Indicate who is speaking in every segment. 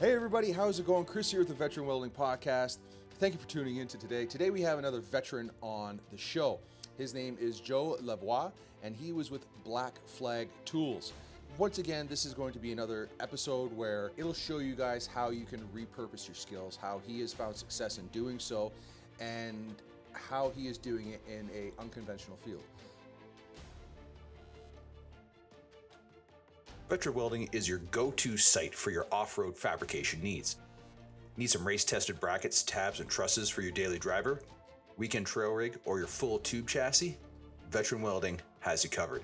Speaker 1: Hey everybody, how's it going? Chris here with the Veteran Welding Podcast. Thank you for tuning in to today. Today we have another veteran on the show. His name is Joe Lavoie, and he was with Black Flag Tools. Once again, this is going to be another episode where it'll show you guys how you can repurpose your skills, how he has found success in doing so, and how he is doing it in a unconventional field.
Speaker 2: Veteran Welding is your go to site for your off road fabrication needs. Need some race tested brackets, tabs, and trusses for your daily driver, weekend trail rig, or your full tube chassis? Veteran Welding has you covered.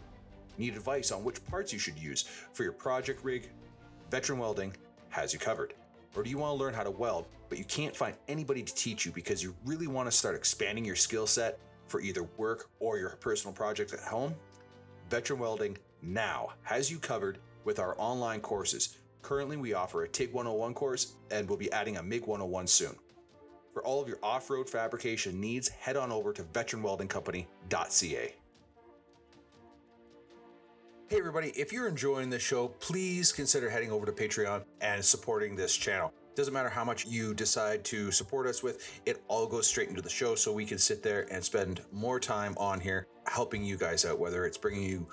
Speaker 2: Need advice on which parts you should use for your project rig? Veteran Welding has you covered. Or do you want to learn how to weld, but you can't find anybody to teach you because you really want to start expanding your skill set for either work or your personal projects at home? Veteran Welding now has you covered with our online courses. Currently, we offer a TIG 101 course and we'll be adding a MIG 101 soon. For all of your off road fabrication needs, head on over to veteranweldingcompany.ca. Hey, everybody, if you're enjoying this show, please consider heading over to Patreon and supporting this channel. Doesn't matter how much you decide to support us with, it all goes straight into the show so we can sit there and spend more time on here helping you guys out, whether it's bringing you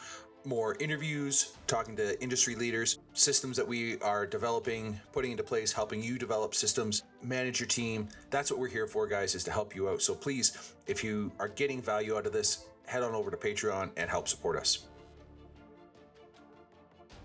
Speaker 2: more interviews, talking to industry leaders, systems that we are developing, putting into place, helping you develop systems, manage your team. That's what we're here for, guys, is to help you out. So please, if you are getting value out of this, head on over to Patreon and help support us.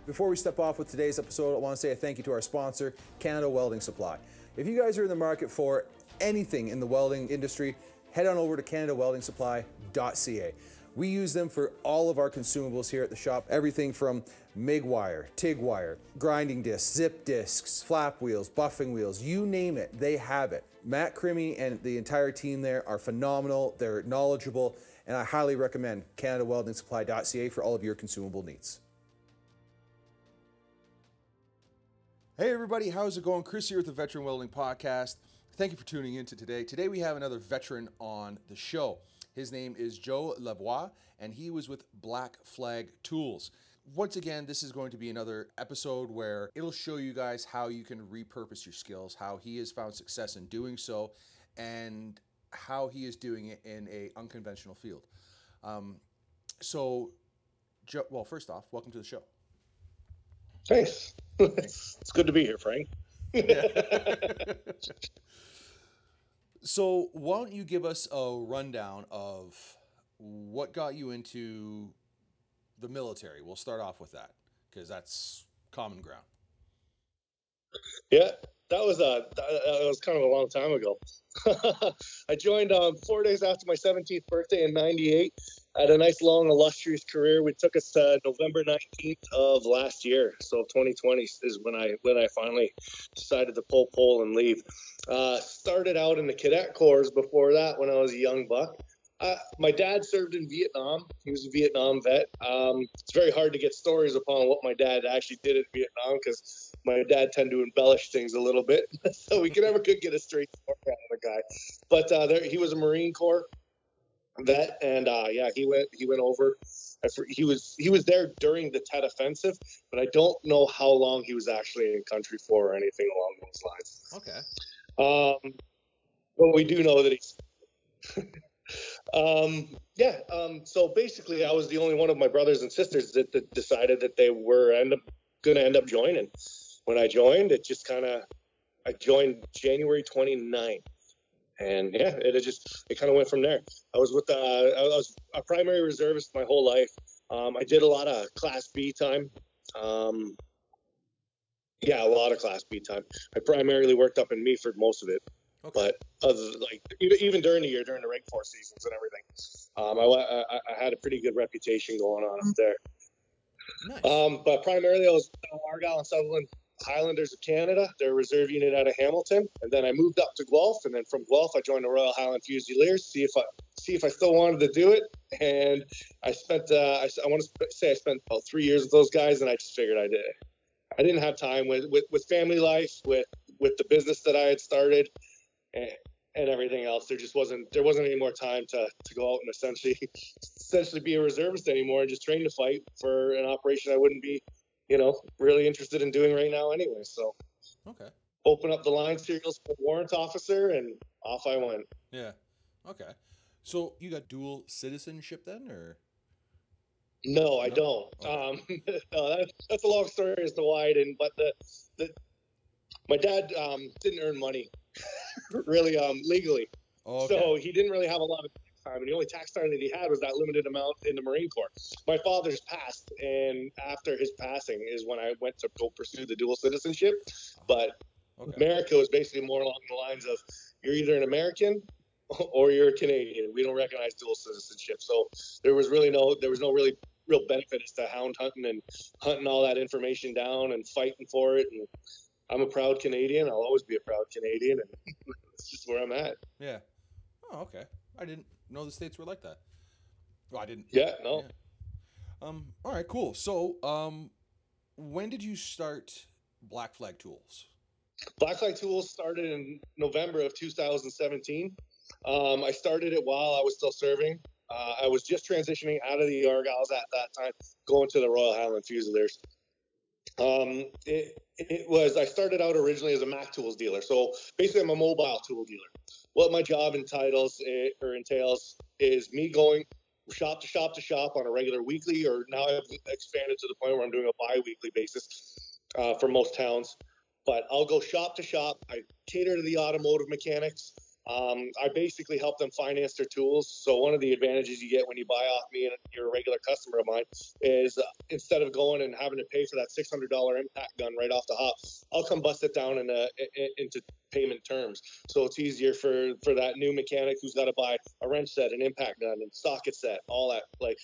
Speaker 3: Before we step off with today's episode, I want to say a thank you to our sponsor, Canada Welding Supply. If you guys are in the market for anything in the welding industry, head on over to CanadaWeldingSupply.ca. We use them for all of our consumables here at the shop. Everything from MIG wire, TIG wire, grinding discs, zip discs, flap wheels, buffing wheels, you name it, they have it. Matt Crimmy and the entire team there are phenomenal. They're knowledgeable, and I highly recommend CanadaWeldingSupply.ca for all of your consumable needs.
Speaker 1: Hey everybody, how's it going? Chris here with the Veteran Welding Podcast. Thank you for tuning in to today. Today we have another veteran on the show. His name is Joe Lavoie, and he was with Black Flag Tools. Once again, this is going to be another episode where it'll show you guys how you can repurpose your skills, how he has found success in doing so, and how he is doing it in a unconventional field. Um, so, Joe, well, first off, welcome to the show.
Speaker 4: Thanks. it's good to be here, Frank.
Speaker 1: So, why don't you give us a rundown of what got you into the military? We'll start off with that because that's common ground.
Speaker 4: Yeah, that was a that was kind of a long time ago. I joined um, four days after my 17th birthday in '98. I had a nice, long, illustrious career. We took us to November 19th of last year, so 2020 is when I when I finally decided to pull pole and leave. Uh, started out in the cadet corps before that when I was a young buck. Uh, my dad served in Vietnam. He was a Vietnam vet. Um, it's very hard to get stories upon what my dad actually did in Vietnam because my dad tend to embellish things a little bit, so we never could get a straight story out of the guy. But uh, there, he was a Marine Corps vet, and uh, yeah, he went he went over. He was he was there during the Tet Offensive, but I don't know how long he was actually in country for or anything along those lines.
Speaker 1: Okay.
Speaker 4: Um, but we do know that he's. um, yeah. Um, so basically, I was the only one of my brothers and sisters that, that decided that they were end up going to end up joining. When I joined, it just kind of I joined January 29th. And yeah, it just it kind of went from there. I was with uh, I was a primary reservist my whole life. Um, I did a lot of Class B time. Um, yeah, a lot of Class B time. I primarily worked up in Meaford most of it, okay. but other like even, even during the year, during the rank four seasons and everything, um, I, I, I, had a pretty good reputation going on up there. Nice. Um, but primarily, I was Argyll and Sutherland Highlanders of Canada, their reserve unit out of Hamilton, and then I moved up to Guelph, and then from Guelph I joined the Royal Highland Fusiliers, see if I see if I still wanted to do it, and I spent uh, I, I want to say I spent about three years with those guys, and I just figured I did. I didn't have time with, with, with family life, with with the business that I had started, and, and everything else. There just wasn't there wasn't any more time to, to go out and essentially essentially be a reservist anymore and just train to fight for an operation I wouldn't be, you know, really interested in doing right now anyway. So
Speaker 1: okay,
Speaker 4: open up the line serials for warrant officer, and off I went.
Speaker 1: Yeah. Okay. So you got dual citizenship then, or?
Speaker 4: No, I
Speaker 1: No?
Speaker 4: don't.
Speaker 1: Okay.
Speaker 4: Um, no, that's that's a long story as to why I didn't. But the, the my dad um, didn't earn money really um, legally,
Speaker 1: Oh, okay.
Speaker 4: so he didn't really have a lot of time, and the only tax time that he had was that limited amount in the Marine Corps. My father's passed, and after his passing is when I went to go pursue the dual citizenship. But
Speaker 1: okay.
Speaker 4: America was basically more along the lines of you're either an American or you're a Canadian. We don't recognize dual citizenship. So there was really no there was no really real benefit as to hound hunting and hunting all that information down and fighting for it. And I'm a proud Canadian. I'll always be a proud Canadian, and it's just where I'm at.
Speaker 1: Yeah. Oh, okay. I didn't know the states were like that. Well, I didn't.
Speaker 4: Yeah, no.
Speaker 1: Yeah. Um. All right. Cool. So, um, when did you start Black Flag Tools?
Speaker 4: Black Flag Tools started in November of 2017. Um, I started it while I was still serving. Uh, I was just transitioning out of the Argylls at that time, going to the Royal Highland Fusiliers. Um, it, it was I started out originally as a Mac Tools dealer, so basically I'm a mobile tool dealer. What my job entitles it, or entails is me going shop to shop to shop on a regular weekly, or now I've expanded to the point where I'm doing a bi-weekly basis uh, for most towns but I'll go shop to shop. I cater to the automotive mechanics. Um, I basically help them finance their tools. So one of the advantages you get when you buy off me and you're a regular customer of mine is uh, instead of going and having to pay for that $600 impact gun right off the hop, I'll come bust it down in a, in, into payment terms. So it's easier for for that new mechanic who's got to buy a wrench set, an impact gun, and socket set, all that like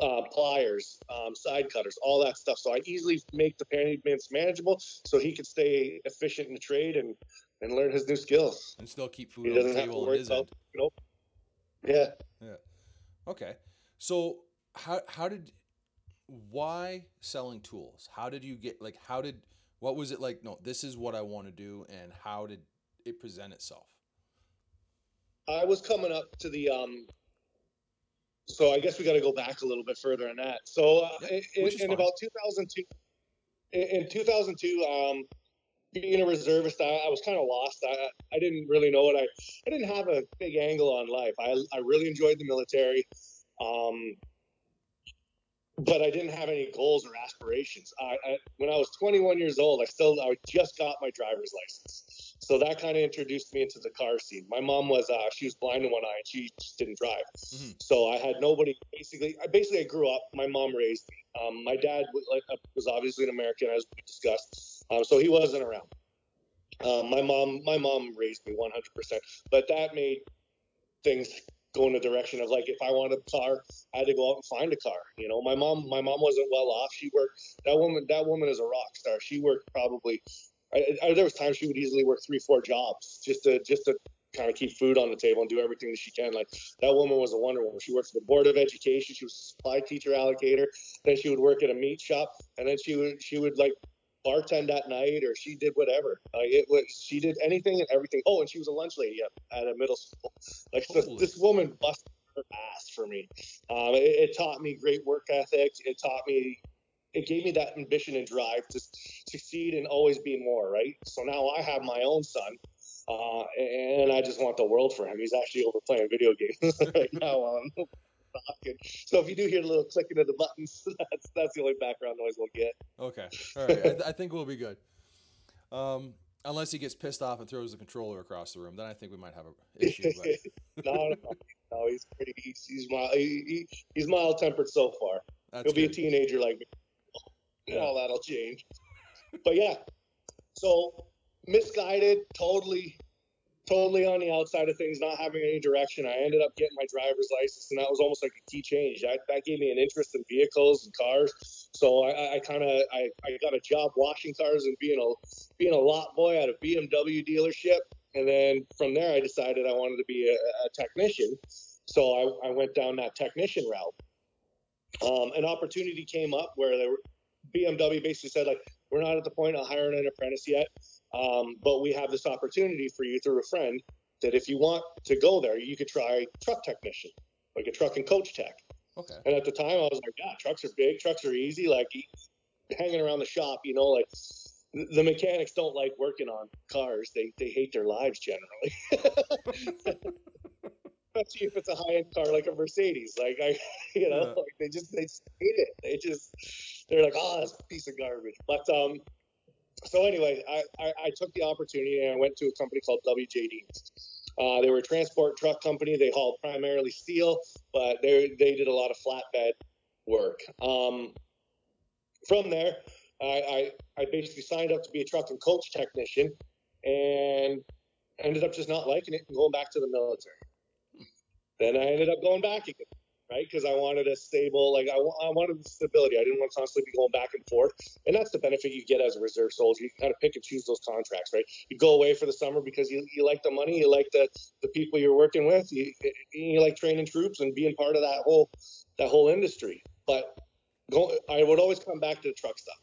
Speaker 4: uh, pliers, um, side cutters, all that stuff. So I easily make the payments manageable so he can stay efficient in the trade and, and learn his new skills.
Speaker 1: And still keep
Speaker 4: He
Speaker 1: food on the
Speaker 4: doesn't have to
Speaker 1: table on his end.
Speaker 4: know, yeah.
Speaker 1: Okay. So how how did why selling tools? How did you get like how did what was it like? No, this is what I want to do, and how did it present itself?
Speaker 4: I was coming up to the um. So I guess we got to go back a little bit further on that. So uh,
Speaker 1: Yeah,
Speaker 4: in, in about 2002, in, in 2002, um, being a reservist, I, I was kind of lost. I I didn't really know what I I didn't have a big angle on life. I I really enjoyed the military, um, but I didn't have any goals or aspirations. I, I when I was 21 years old, I still I just got my driver's license. So that kind of introduced me into the car scene. My mom was uh, she was blind in one eye and she just didn't drive.
Speaker 1: Mhm.
Speaker 4: So I had nobody. Basically, I basically I grew up. My mom raised me. Um, my dad was, like, uh, was obviously an American, as we discussed. Um, so he wasn't around. Um, my mom, my mom raised me 100%. But that made things go in the direction of like if I wanted a car, I had to go out and find a car. You know, my mom, my mom wasn't well off. She worked. That woman, that woman is a rock star. She worked probably. I, I, there was times she would easily work three, four jobs just to just to kind of keep food on the table and do everything that she can. Like that woman was a wonder woman. She worked for the Board of Education. She was a supply teacher allocator. Then she would work at a meat shop, and then she would she would like bartend at night, or she did whatever. Like it was she did anything and everything. Oh, and she was a lunch lady at, at a middle school. Like this, this woman busted her ass for me. Um, it, it taught me great work ethic. It taught me. It gave me that ambition and drive to succeed and always be more. Right. So now I have my own son. Uh, and I just want the world for him. He's actually over playing video games right now. I'm talking. So if you do hear a little clicking of the buttons, that's that's the only background noise we'll get.
Speaker 1: Okay. All right. I, th- I think we'll be good. Um, unless he gets pissed off and throws the controller across the room, then I think we might have an issue. But
Speaker 4: no, no, no, he's pretty. He's he's mild. He, he, he's mild tempered so far.
Speaker 1: that's
Speaker 4: He'll be a teenager like me.
Speaker 1: Yeah.
Speaker 4: All that'll change. But yeah, so misguided, totally, totally on the outside of things, not having any direction. I ended up getting my driver's license, and that was almost like a key change. That, that gave me an interest in vehicles and cars. So I, I kind of I, I got a job washing cars and being a being a lot boy at a BMW dealership. And then from there, I decided I wanted to be a, a technician. So I, I went down that technician route. Um, an opportunity came up where they were, BMW basically said like, we're not at the point of hiring an apprentice yet, um, but we have this opportunity for you through a friend that if you want to go there, you could try truck technician, like a truck and coach tech.
Speaker 1: Okay.
Speaker 4: And at the time, I was like, yeah, trucks are big, trucks are easy, like hanging around the shop, you know, like the mechanics don't like working on cars. They they hate their lives generally. Especially if it's a high end car like a Mercedes. Like I, you know,
Speaker 1: Yeah.
Speaker 4: like they just they just hate it. They just they're like, oh, that's a piece of garbage. But um, so anyway, I, I, I took the opportunity and I went to a company called WJD. Uh, they were a transport truck company. They hauled primarily steel, but they they did a lot of flatbed work. Um, from there, I, I I basically signed up to be a truck and coach technician, and ended up just not liking it and going back to the military. Then I ended up going back again, right? Because I wanted a stable, like I, I wanted stability. I didn't want to constantly be going back and forth, and that's the benefit you get as a reserve soldier. You kind of pick and choose those contracts, right? You go away for the summer because you, you like the money, you like the the people you're working with, you, you like training troops and being part of that whole that whole industry. But go, I would always come back to the truck stuff.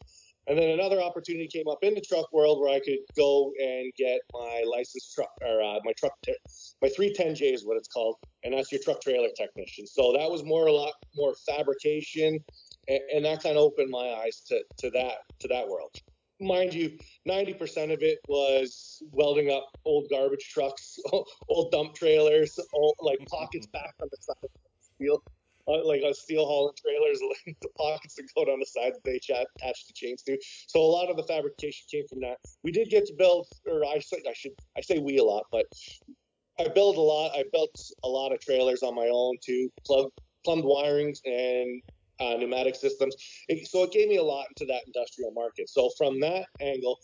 Speaker 4: And then another opportunity came up in the truck world where I could go and get my licensed truck or uh, my truck, my 310J is what it's called, and that's your truck trailer technician. So that was more a lot more fabrication, and, and that kind of opened my eyes to, to that to that world. Mind you, 90% of it was welding up old garbage trucks, old dump trailers, old, like pockets back on the side of steel uh, like on steel hauling trailers, like the pockets that go down the sides that they attach the chains to. So a lot of the fabrication came from that. We did get to build, or I say I should I say we a lot, but I built a lot. I built a lot of trailers on my own too, plug plumbed wirings and uh, pneumatic systems. It, so it gave me a lot into that industrial market. So from that angle,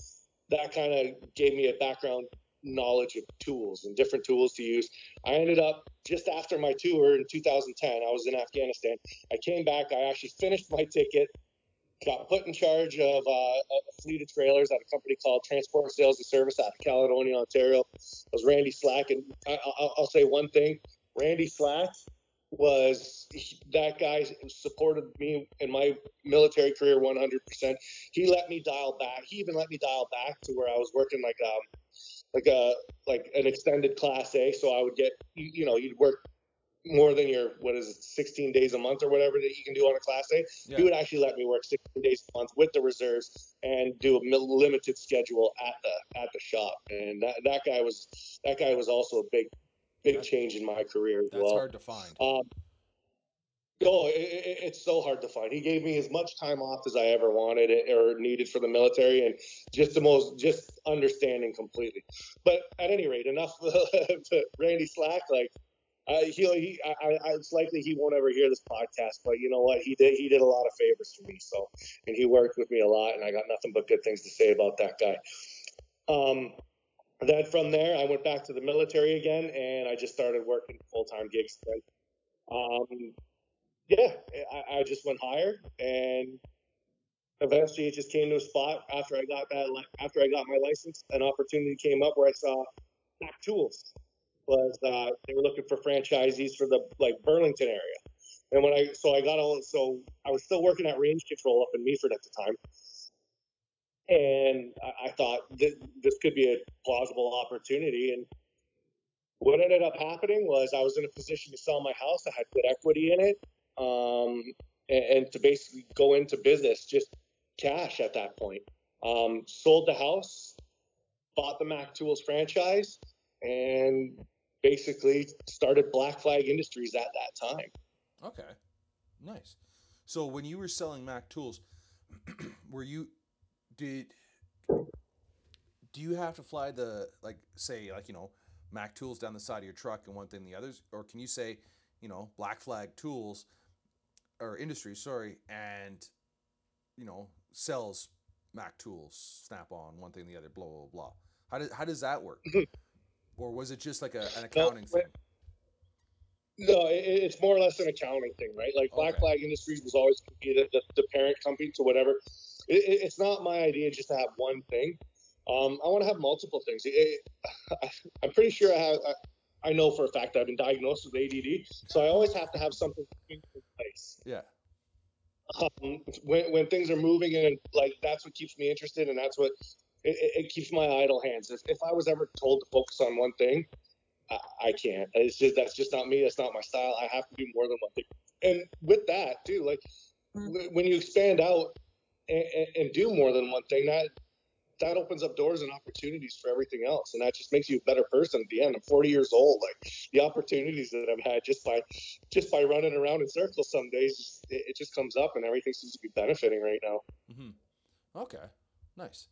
Speaker 4: that kind of gave me a background knowledge of tools and different tools to use. I ended up just after my tour in 2010, I was in Afghanistan. I came back, I actually finished my ticket, got put in charge of uh, a fleet of trailers at a company called Transport Sales and Service out of Caledonia, Ontario. It was Randy Slack. And I, I'll, I'll say one thing Randy Slack was that guy who supported me in my military career 100%. He let me dial back. He even let me dial back to where I was working like um like a like an extended class A. So I would get you know you'd work more than your what is it 16 days a month or whatever that you can do on a class day.
Speaker 1: Yeah.
Speaker 4: He would actually let me work 16 days a month with the reserves and do a limited schedule at the at the shop. And that, that guy was that guy was also a big big
Speaker 1: That-
Speaker 4: change in my career as
Speaker 1: That's
Speaker 4: well.
Speaker 1: hard to find.
Speaker 4: Um, oh, it, it, it's so hard to find. He gave me as much time off as I ever wanted or needed for the military, and just the most, just understanding completely. But at any rate, enough to Randy Slack. Like, he, he I, I, it's likely he won't ever hear this podcast, but you know what? He did, he did a lot of favors for me. So, and he worked with me a lot, and I got nothing but good things to say about that guy. Um, then from there, I went back to the military again, and I just started working full time gigs again. Um, yeah, I, I just went higher, and eventually it just came to a spot after I got that after I got my license. An opportunity came up where I saw Mac Tools was uh, they were looking for franchisees for the like Burlington area, and when I so I got all so I was still working at Range Control up in Meaford at the time. And I, thought this, this could be a plausible opportunity. And what ended up happening was I was in a position to sell my house. I had good equity in it, um, and, and to basically go into business, just cash at that point. Um, sold the house, bought the Mac Tools franchise, and basically started Black Flag Industries at that time.
Speaker 1: Okay, nice. So when you were selling Mac tools, were you did do you have to fly the like say like you know Mac tools down the side of your truck and one thing the others, or can you say you know Black Flag Tools or Industry, sorry, and you know sells Mac tools, Snap on one thing the other, blah blah blah. How does how does that work? or was it just like a, an accounting
Speaker 4: when-
Speaker 1: thing?
Speaker 4: No, it, it's more or less an accounting thing, right? Like Black
Speaker 1: Okay.
Speaker 4: Flag Industries was always be the, the, the parent company to whatever. It, it, it's not my idea just to have one thing. Um, I want to have multiple things. I, I'm pretty sure I have. I, I know for a fact I've been diagnosed with ADD, so I always have to have something in place.
Speaker 1: Yeah.
Speaker 4: Um, when when things are moving and like that's what keeps me interested, and that's what it, it, it keeps my idle hands. If, if I was ever told to focus on one thing, I, I can't. It's just that's just not me. That's not my style. I have to do more than one thing. And with that too, like w- when you expand out and, and, and do more than one thing, that that opens up doors and opportunities for everything else, and that just makes you a better person at the end. I'm 40 years old. Like the opportunities that I've had just by just by running around in circles some days, it, it just comes up, and everything seems to be benefiting right now.
Speaker 1: Mm-hmm. Okay, nice.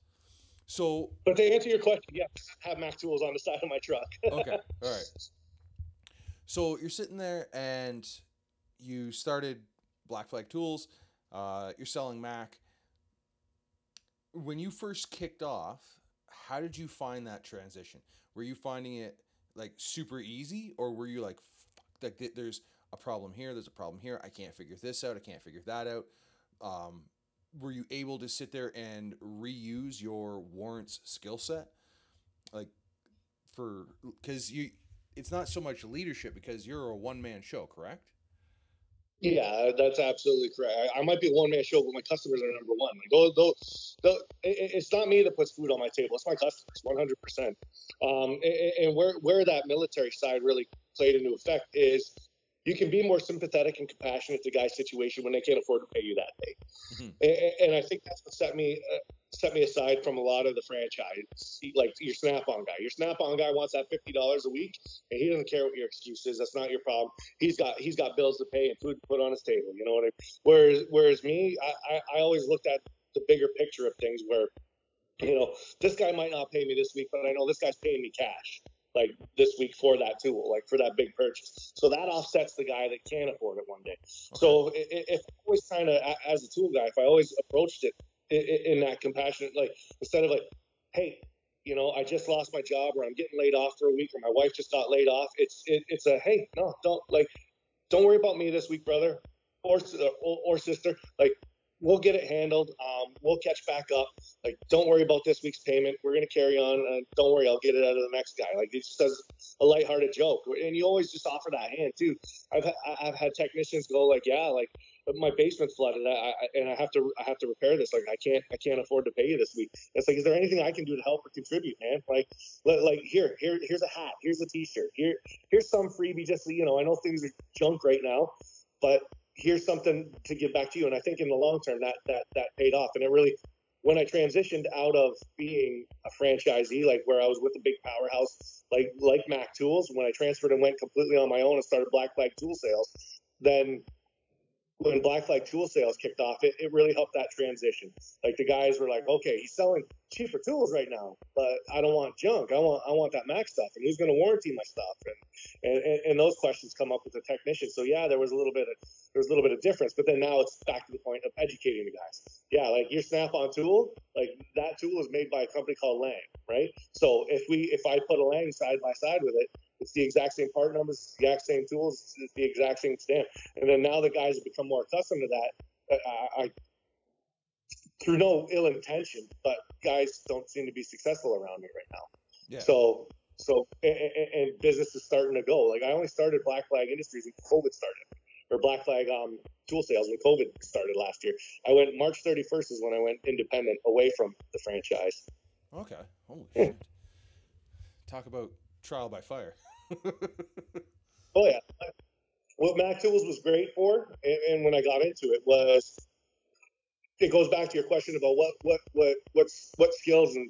Speaker 1: So,
Speaker 4: but to answer your question, yes, I have Mac tools on the side of my truck.
Speaker 1: okay, all right. So you're sitting there and you started Black Flag Tools. Uh, you're selling Mac. When you first kicked off, how did you find that transition? Were you finding it like super easy, or were you like, like there's a problem here, there's a problem here, I can't figure this out, I can't figure that out. Um, were you able to sit there and reuse your warrants skill set, like for because you it's not so much leadership because you're a one man show, correct?
Speaker 4: Yeah, that's absolutely correct. I, I might be a one man show, but my customers are number one. Like it's not me that puts food on my table; it's my customers, one hundred percent. Um, and where where that military side really played into effect is you can be more sympathetic and compassionate to guy's situation when they can't afford to pay you that day. Mm-hmm. And, and, I think that's what set me uh, set me aside from a lot of the franchise. Like your Snap-on guy, your Snap-on guy wants that fifty dollars a week, and he doesn't care what your excuse is. That's not your problem. He's got he's got bills to pay and food to put on his table. You know what I mean? Whereas whereas me, I, I, I always looked at the bigger picture of things where you know, this guy might not pay me this week, but I know this guy's paying me cash like this week for that tool, like for that big purchase. So that offsets the guy that can't afford it one day. Okay. So if I always kind of, as a tool guy, if I always approached it in that compassionate, like instead of like, hey, you know, I just lost my job, or I'm getting laid off for a week, or my wife just got laid off. It's it, it's a hey, no, don't like, don't worry about me this week, brother or uh, or, or sister. Like we'll get it handled. Um, we'll catch back up. Like, don't worry about this week's payment. We're gonna carry on. And don't worry, I'll get it out of the next guy. Like, it just as a lighthearted joke, and you always just offer that hand too. I've I've had technicians go like, yeah, like my basement's flooded, I, I, and I have to I have to repair this. Like, I can't I can't afford to pay you this week. It's like, is there anything I can do to help or contribute, man? Like, like here here here's a hat, here's a T-shirt, here here's some freebie. Just so you know, I know things are junk right now, but here's something to give back to you. And I think in the long term that that that paid off. And it really when I transitioned out of being a franchisee, like where I was with a big powerhouse like like Mac Tools, when I transferred and went completely on my own and started Black Flag Tool Sales, then when Black Flag tool sales kicked off, it, it really helped that transition. Like the guys were like, okay, he's selling cheaper tools right now, but I don't want junk. I want I want that Mac stuff, and who's going to warranty my stuff? And, and and those questions come up with the technician. So yeah, there was a little bit of there was a little bit of difference, but then now it's back to the point of educating the guys. Yeah, like your Snap-on tool, like that tool is made by a company called Lang, right? So if we if I put a Lang side by side with it, it's the exact same part numbers, the exact same tools, it's the exact same stamp. And then now the guys have become more accustomed to that. I, I through no ill intention, but guys don't seem to be successful around me right now. Yeah. So, so and, and, business is starting to go. Like I only started Black Flag Industries when COVID started, or Black Flag um, tool sales when COVID started last year. I went March 31st is when I went independent away from the franchise.
Speaker 1: Okay. Holy shit. Talk about trial by fire.
Speaker 4: oh yeah. What Mac Tools was great for, and, and, when I got into it, was it goes back to your question about what what what what's what skills and,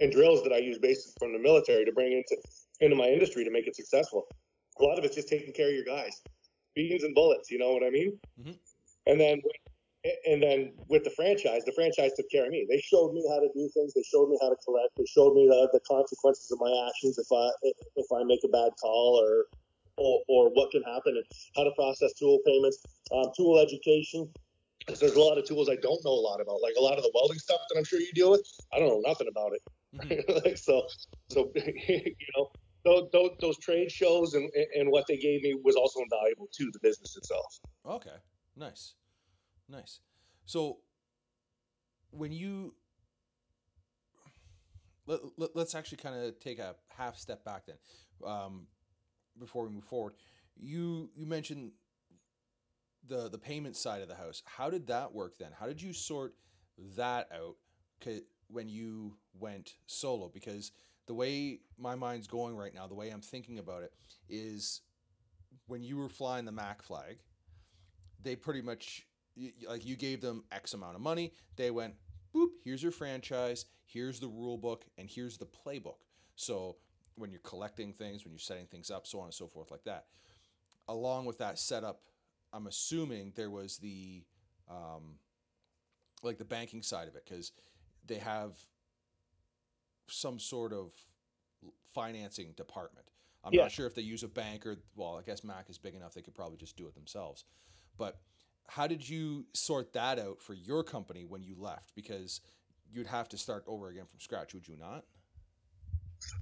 Speaker 4: and drills that I use basically from the military to bring into into my industry to make it successful. A lot of it's just taking care of your guys, beans and bullets. You know what I mean? Mm-hmm. And then and then with the franchise, the franchise took care of me. They showed me how to do things. They showed me how to collect. They showed me the, the consequences of my actions if I if I make a bad call or or, or what can happen and how to process tool payments, um, tool education. Because there's a lot of tools I don't know a lot about, like a lot of the welding stuff that I'm sure you deal with. I don't know nothing about it. Mm-hmm. like so, so you know, those, those, those trade shows and and what they gave me was also invaluable to the business itself.
Speaker 1: Okay, nice. Nice. So when you let, let, us actually kind of take a half step back then um, before we move forward. You you mentioned the the payment side of the house. How did that work then? How did you sort that out when you went solo? Because the way my mind's going right now, the way I'm thinking about it is when you were flying the Mac flag, they pretty much like you gave them X amount of money. They went, boop, here's your franchise, here's the rule book, and here's the playbook. So when you're collecting things, when you're setting things up, so on and so forth, like that. Along with that setup, I'm assuming there was the um, like the banking side of it because they have some sort of financing department. I'm
Speaker 4: Yeah.
Speaker 1: not sure if they use a bank or well, I guess Mac is big enough they could probably just do it themselves. But how did you sort that out for your company when you left? Because you'd have to start over again from scratch, would you not?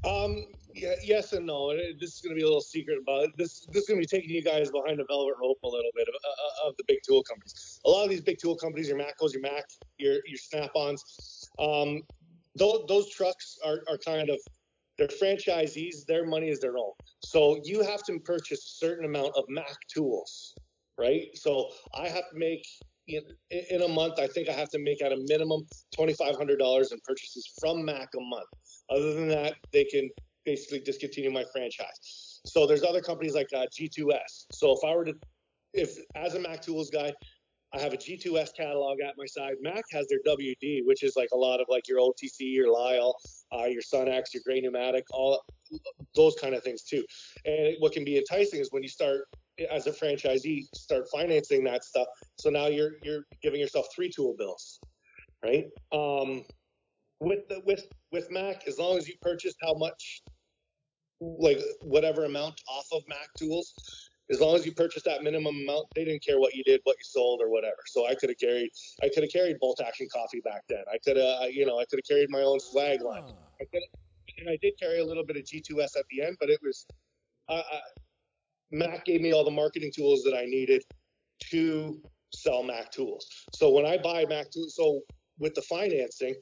Speaker 4: Um, yeah, yes and no. This is going to be a little secret about. This. This is going to be taking you guys behind the velvet rope a little bit of, uh, of the big tool companies. A lot of these big tool companies, your Matcos, your Mac, your your Snap-ons, um, those, those trucks are, are kind of they're franchisees. Their money is their own. So you have to purchase a certain amount of Mac tools, right? So I have to make in, in a month. I think I have to make at a minimum twenty five hundred dollars in purchases from Mac a month. Other than that, they can basically discontinue my franchise. So there's other companies like uh, G2S. So if I were to, if as a Mac Tools guy, I have a G2S catalog at my side. Mac has their WD, which is like a lot of like your OTC, your Lisle, uh, your Sunex, your Grey Pneumatic, all those kind of things too. And what can be enticing is when you start as a franchisee, start financing that stuff. So now you're you're giving yourself three tool bills, right? Um, with the with with Mac, as long as you purchased how much, like whatever amount off of Mac tools, as long as you purchased that minimum amount, they didn't care what you did, what you sold, or whatever. So I could have carried, I could have carried bolt action coffee back then. I could have, you know, I could have carried my own swag line.
Speaker 1: Ah,
Speaker 4: I and I did carry a little bit of G2S at the end, but it was, uh, uh, Mac gave me all the marketing tools that I needed to sell Mac tools. So when I buy Mac tools, so with the financing,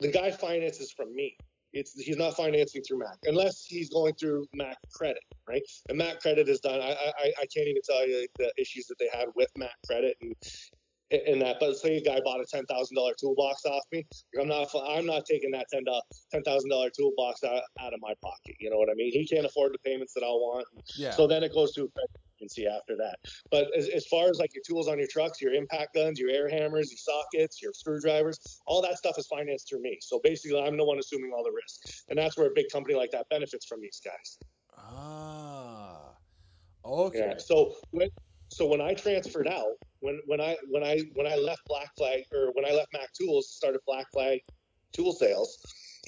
Speaker 4: the guy finances from me. It's he's not financing through Mac unless he's going through Mac Credit, right? And Mac Credit is done. I I, I can't even tell you the issues that they had with Mac Credit and and that. But say a guy bought a ten thousand dollar toolbox off me, I'm not I'm not taking that ten ten thousand dollar toolbox out, out of my pocket. You know what I mean? He can't afford the payments that I want.
Speaker 1: yeah.
Speaker 4: So then it goes to a credit agency after that. But as, as far as like your tools on your trucks, your impact guns, your air hammers, your sockets, your screwdrivers, all that stuff is financed through me. So basically, I'm the one assuming all the risk, and that's where a big company like that benefits from these guys.
Speaker 1: ah. Okay.
Speaker 4: Yeah. So when so when I transferred out, when when I when I when I left Black Flag or when I left Mac Tools, started Black Flag Tool Sales,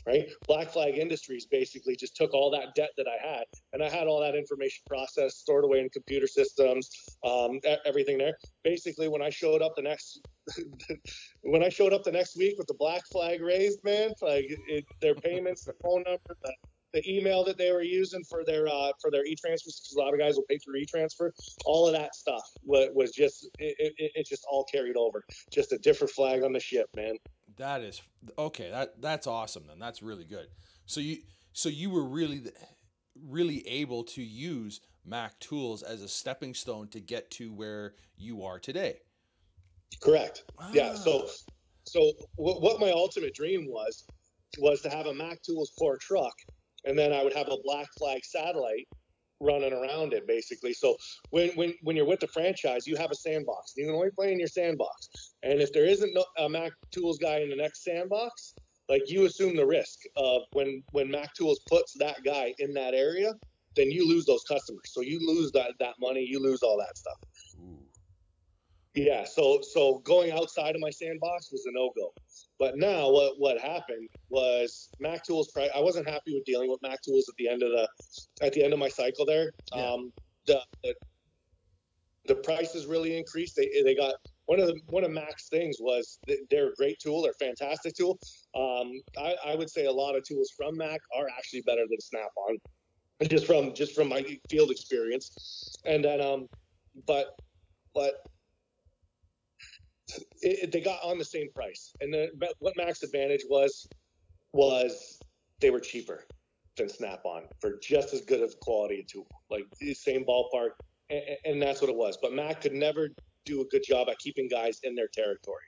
Speaker 4: right? Black Flag Industries basically just took all that debt that I had, and I had all that information processed, stored away in computer systems, um, everything there. Basically, when I showed up the next when I showed up the next week with the Black Flag raised, man, like it, their payments, the phone number, the the email that they were using for their uh, for their e-transfers because a lot of guys will pay through e-transfer. All of that stuff was, was just it, it, it just all carried over. Just a different flag on the ship, man.
Speaker 1: That is okay. That that's awesome. Then that's really good. So you so you were really really able to use Mac tools as a stepping stone to get to where you are today.
Speaker 4: Correct. Yeah. So
Speaker 1: Ah.
Speaker 4: so what my ultimate dream was was to have a Mac Tools core truck, and then I would have a Black Flag satellite running around it basically. So when when when you're with the franchise, you have a sandbox. You can only play in your sandbox, and if there isn't a Mac Tools guy in the next sandbox, like you assume the risk of when when Mac Tools puts that guy in that area, then you lose those customers. So you lose that that money, you lose all that stuff.
Speaker 1: Ooh.
Speaker 4: Yeah, so so going outside of my sandbox was a no go. But now what what happened was Mac Tools. I wasn't happy with dealing with Mac Tools at the end of the at the end of my cycle there.
Speaker 1: Yeah.
Speaker 4: Um, the, the the prices really increased. They they got one of the one of Mac's things was they're a great tool. They're a fantastic tool. Um, I, I would say a lot of tools from Mac are actually better than Snap-on, just from just from my field experience. And then um, but but it, they got on the same price. And then what Mac's advantage was was they were cheaper than Snap-on for just as good of quality a tool, like the same ballpark, and, and that's what it was. But Mac could never do a good job at keeping guys in their territory,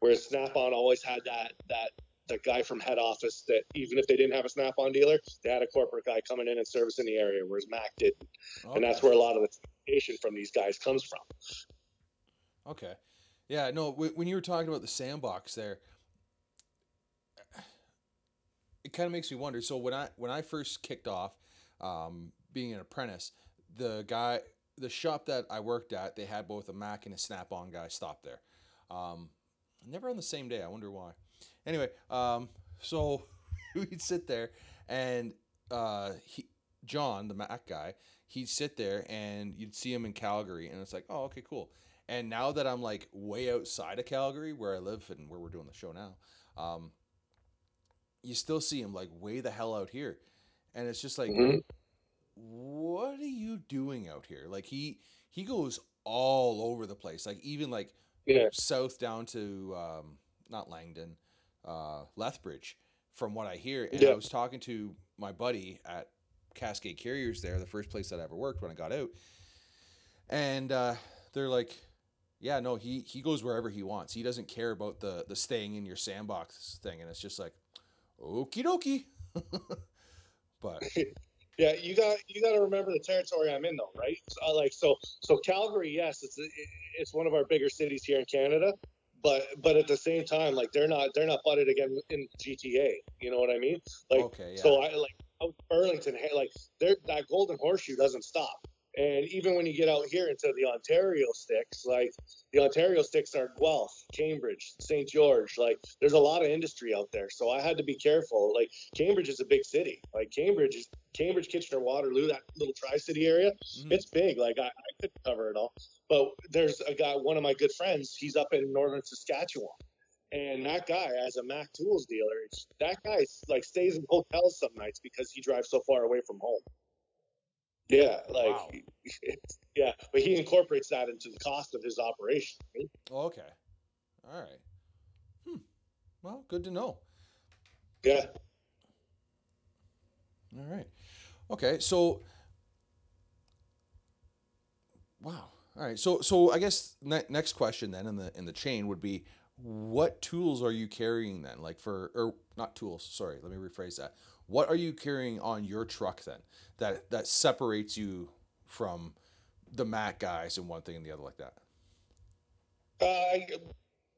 Speaker 4: whereas Snap-on always had that that the guy from head office that even if they didn't have a Snap-on dealer, they had a corporate guy coming in and servicing the area, whereas Mac didn't, and that's where a lot of the communication from these guys comes from.
Speaker 1: Okay. Yeah, no, when you were talking about the sandbox there, it kind of makes me wonder. So when I when I first kicked off um, being an apprentice, the guy, the shop that I worked at, they had both a Mac and a Snap-on guy stop there. Um, never on the same day. I wonder why. Anyway, um, so we'd sit there, and uh, he, John, the Mac guy, he'd sit there, and you'd see him in Calgary, and it's like, oh, okay, cool. And now that I'm like way outside of Calgary, where I live and where we're doing the show now, um, you still see him like way the hell out here, and it's just like,
Speaker 4: Mhm.
Speaker 1: what are you doing out here? Like he he goes all over the place, like even like
Speaker 4: Yeah.
Speaker 1: south down to um, not Langdon, uh, Lethbridge. From what I hear, and
Speaker 4: Yeah.
Speaker 1: I was talking to my buddy at Cascade Carriers there, the first place that I ever worked when I got out, and uh, they're like, "Yeah, no, he he goes wherever he wants. He doesn't care about the the staying in your sandbox thing." And it's just like, okie dokie. but
Speaker 4: Yeah, you got you got to remember the territory I'm in, though, right? So, like so, so Calgary, yes, it's it's one of our bigger cities here in Canada, but but at the same time, like they're not they're not butted again in GTA. You know what I mean? Like
Speaker 1: okay, yeah.
Speaker 4: so, I like Burlington, hey, like there that golden horseshoe doesn't stop. And even when you get out here into the Ontario sticks, like the Ontario sticks are Guelph, Cambridge, St. George, like there's a lot of industry out there. So I had to be careful. Like Cambridge is a big city. Like Cambridge is Cambridge, Kitchener, Waterloo, that little tri-city area.
Speaker 1: Mhm.
Speaker 4: It's big. Like I, I couldn't cover it all. But there's a guy, one of my good friends. He's up in northern Saskatchewan, and that guy, as a Mac Tools dealer, that guy like stays in hotels some nights because he drives so far away from home. Yeah, like
Speaker 1: Wow.
Speaker 4: yeah, but he incorporates that into the cost of his operation.
Speaker 1: okay, all right. Hmm. Well, good to know.
Speaker 4: Yeah.
Speaker 1: All right. Okay, so wow. All right. So so I guess ne- next question then in the in the chain would be what tools are you carrying then? Like for or not tools, sorry, let me rephrase that. What are you carrying on your truck then that that separates you from the Mac guys and one thing and the other like that?
Speaker 4: Uh,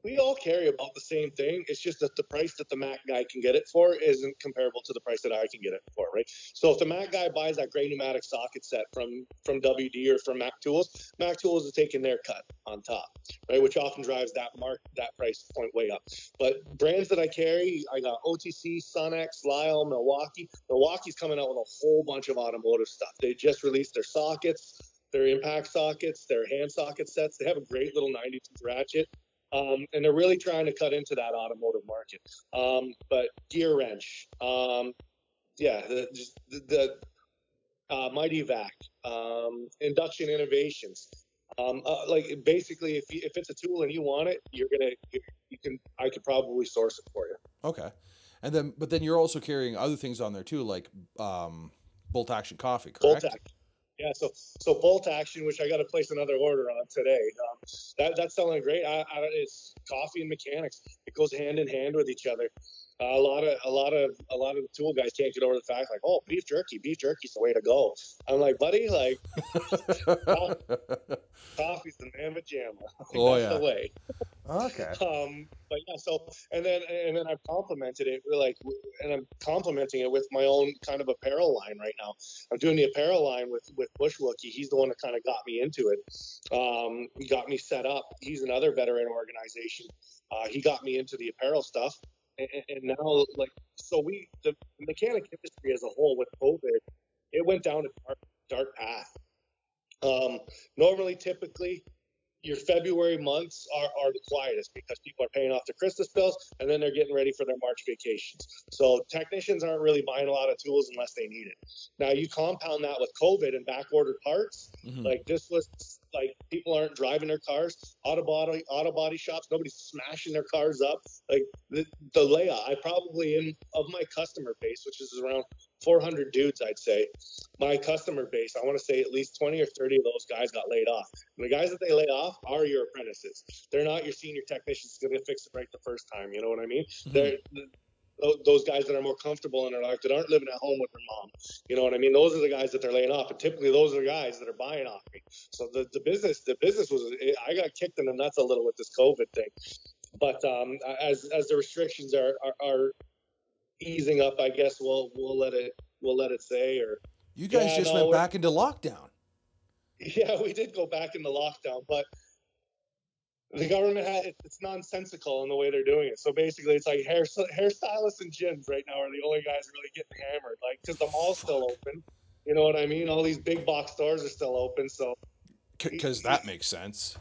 Speaker 4: we all carry about the same thing. It's just that the price that the Mac guy can get it for isn't comparable to the price that I can get it for, right? So if the Mac guy buys that gray pneumatic socket set from from WD or from Mac Tools, Mac Tools is taking their cut on top, right? Which often drives that mark that price point way up. But brands that I carry, I got OTC, Sunex, Lisle, Milwaukee. Milwaukee's coming out with a whole bunch of automotive stuff. They just released their sockets their impact sockets, their hand socket sets. They have a great little 92 ratchet. Um, and they're really trying to cut into that automotive market. Um, but GearWrench, um, yeah, the, just the, the uh, Mityvac, um, induction innovations. Um, uh, like basically, if you, if it's a tool and you want it, you're gonna you, you can I could probably source it for you.
Speaker 1: Okay. And then but then you're also carrying other things on there too like um bolt action coffee, correct?
Speaker 4: Bolt action. Yeah, so so bolt action, which I got to place another order on today. Um, that that's selling great. I, I, it's coffee and mechanics. It goes hand in hand with each other. Uh, a lot of a lot of a lot of the tool guys can't get over the fact like, oh, beef jerky, beef jerky's the way to go. I'm like, buddy, like coffee's the mamma jamma. Like,
Speaker 1: Oh,
Speaker 4: that's
Speaker 1: yeah. Okay.
Speaker 4: Um, but yeah, so and then and then I've complimented it like, and I'm complementing it with my own kind of apparel line right now. I'm doing the apparel line with with Bushwookie. He's the one that kind of got me into it. Um, he got me set up. He's another veteran organization. Uh, he got me into the apparel stuff, and, and now like so we the mechanic industry as a whole with COVID, it went down a dark dark path. Um, normally, typically, your February months are, are the quietest because people are paying off their Christmas bills and then they're getting ready for their March vacations. So technicians aren't really buying a lot of tools unless they need it. Now you compound that with COVID and back ordered parts.
Speaker 1: Mhm.
Speaker 4: Like this was like people aren't driving their cars. Auto body auto body shops, nobody's smashing their cars up. Like the, the layout, I probably in of my customer base, which is around 400 dudes, I'd say. My customer base, I want to say at least 20 or 30 of those guys got laid off. And the guys that they lay off are your apprentices. They're not your senior technicians going to fix it right the first time. You know what I mean?
Speaker 1: Mhm.
Speaker 4: They're those guys that are more comfortable in their life that aren't living at home with their mom. You know what I mean? Those are the guys that they're laying off, and typically those are the guys that are buying off me. So the, the business the business was I got kicked in the nuts a little with this COVID thing, but um, as as the restrictions are are, are easing up. I guess we'll we'll let it we'll let it say. Or
Speaker 1: You guys
Speaker 4: Yeah,
Speaker 1: just
Speaker 4: no,
Speaker 1: went back into lockdown.
Speaker 4: yeah, we did go back into lockdown, but the government had it's nonsensical in the way they're doing it. So basically, it's like hair hairstylists and gyms right now are the only guys really getting hammered, like because the mall's still open. You know what I mean? All these big box stores are still open, so
Speaker 1: Because that makes sense.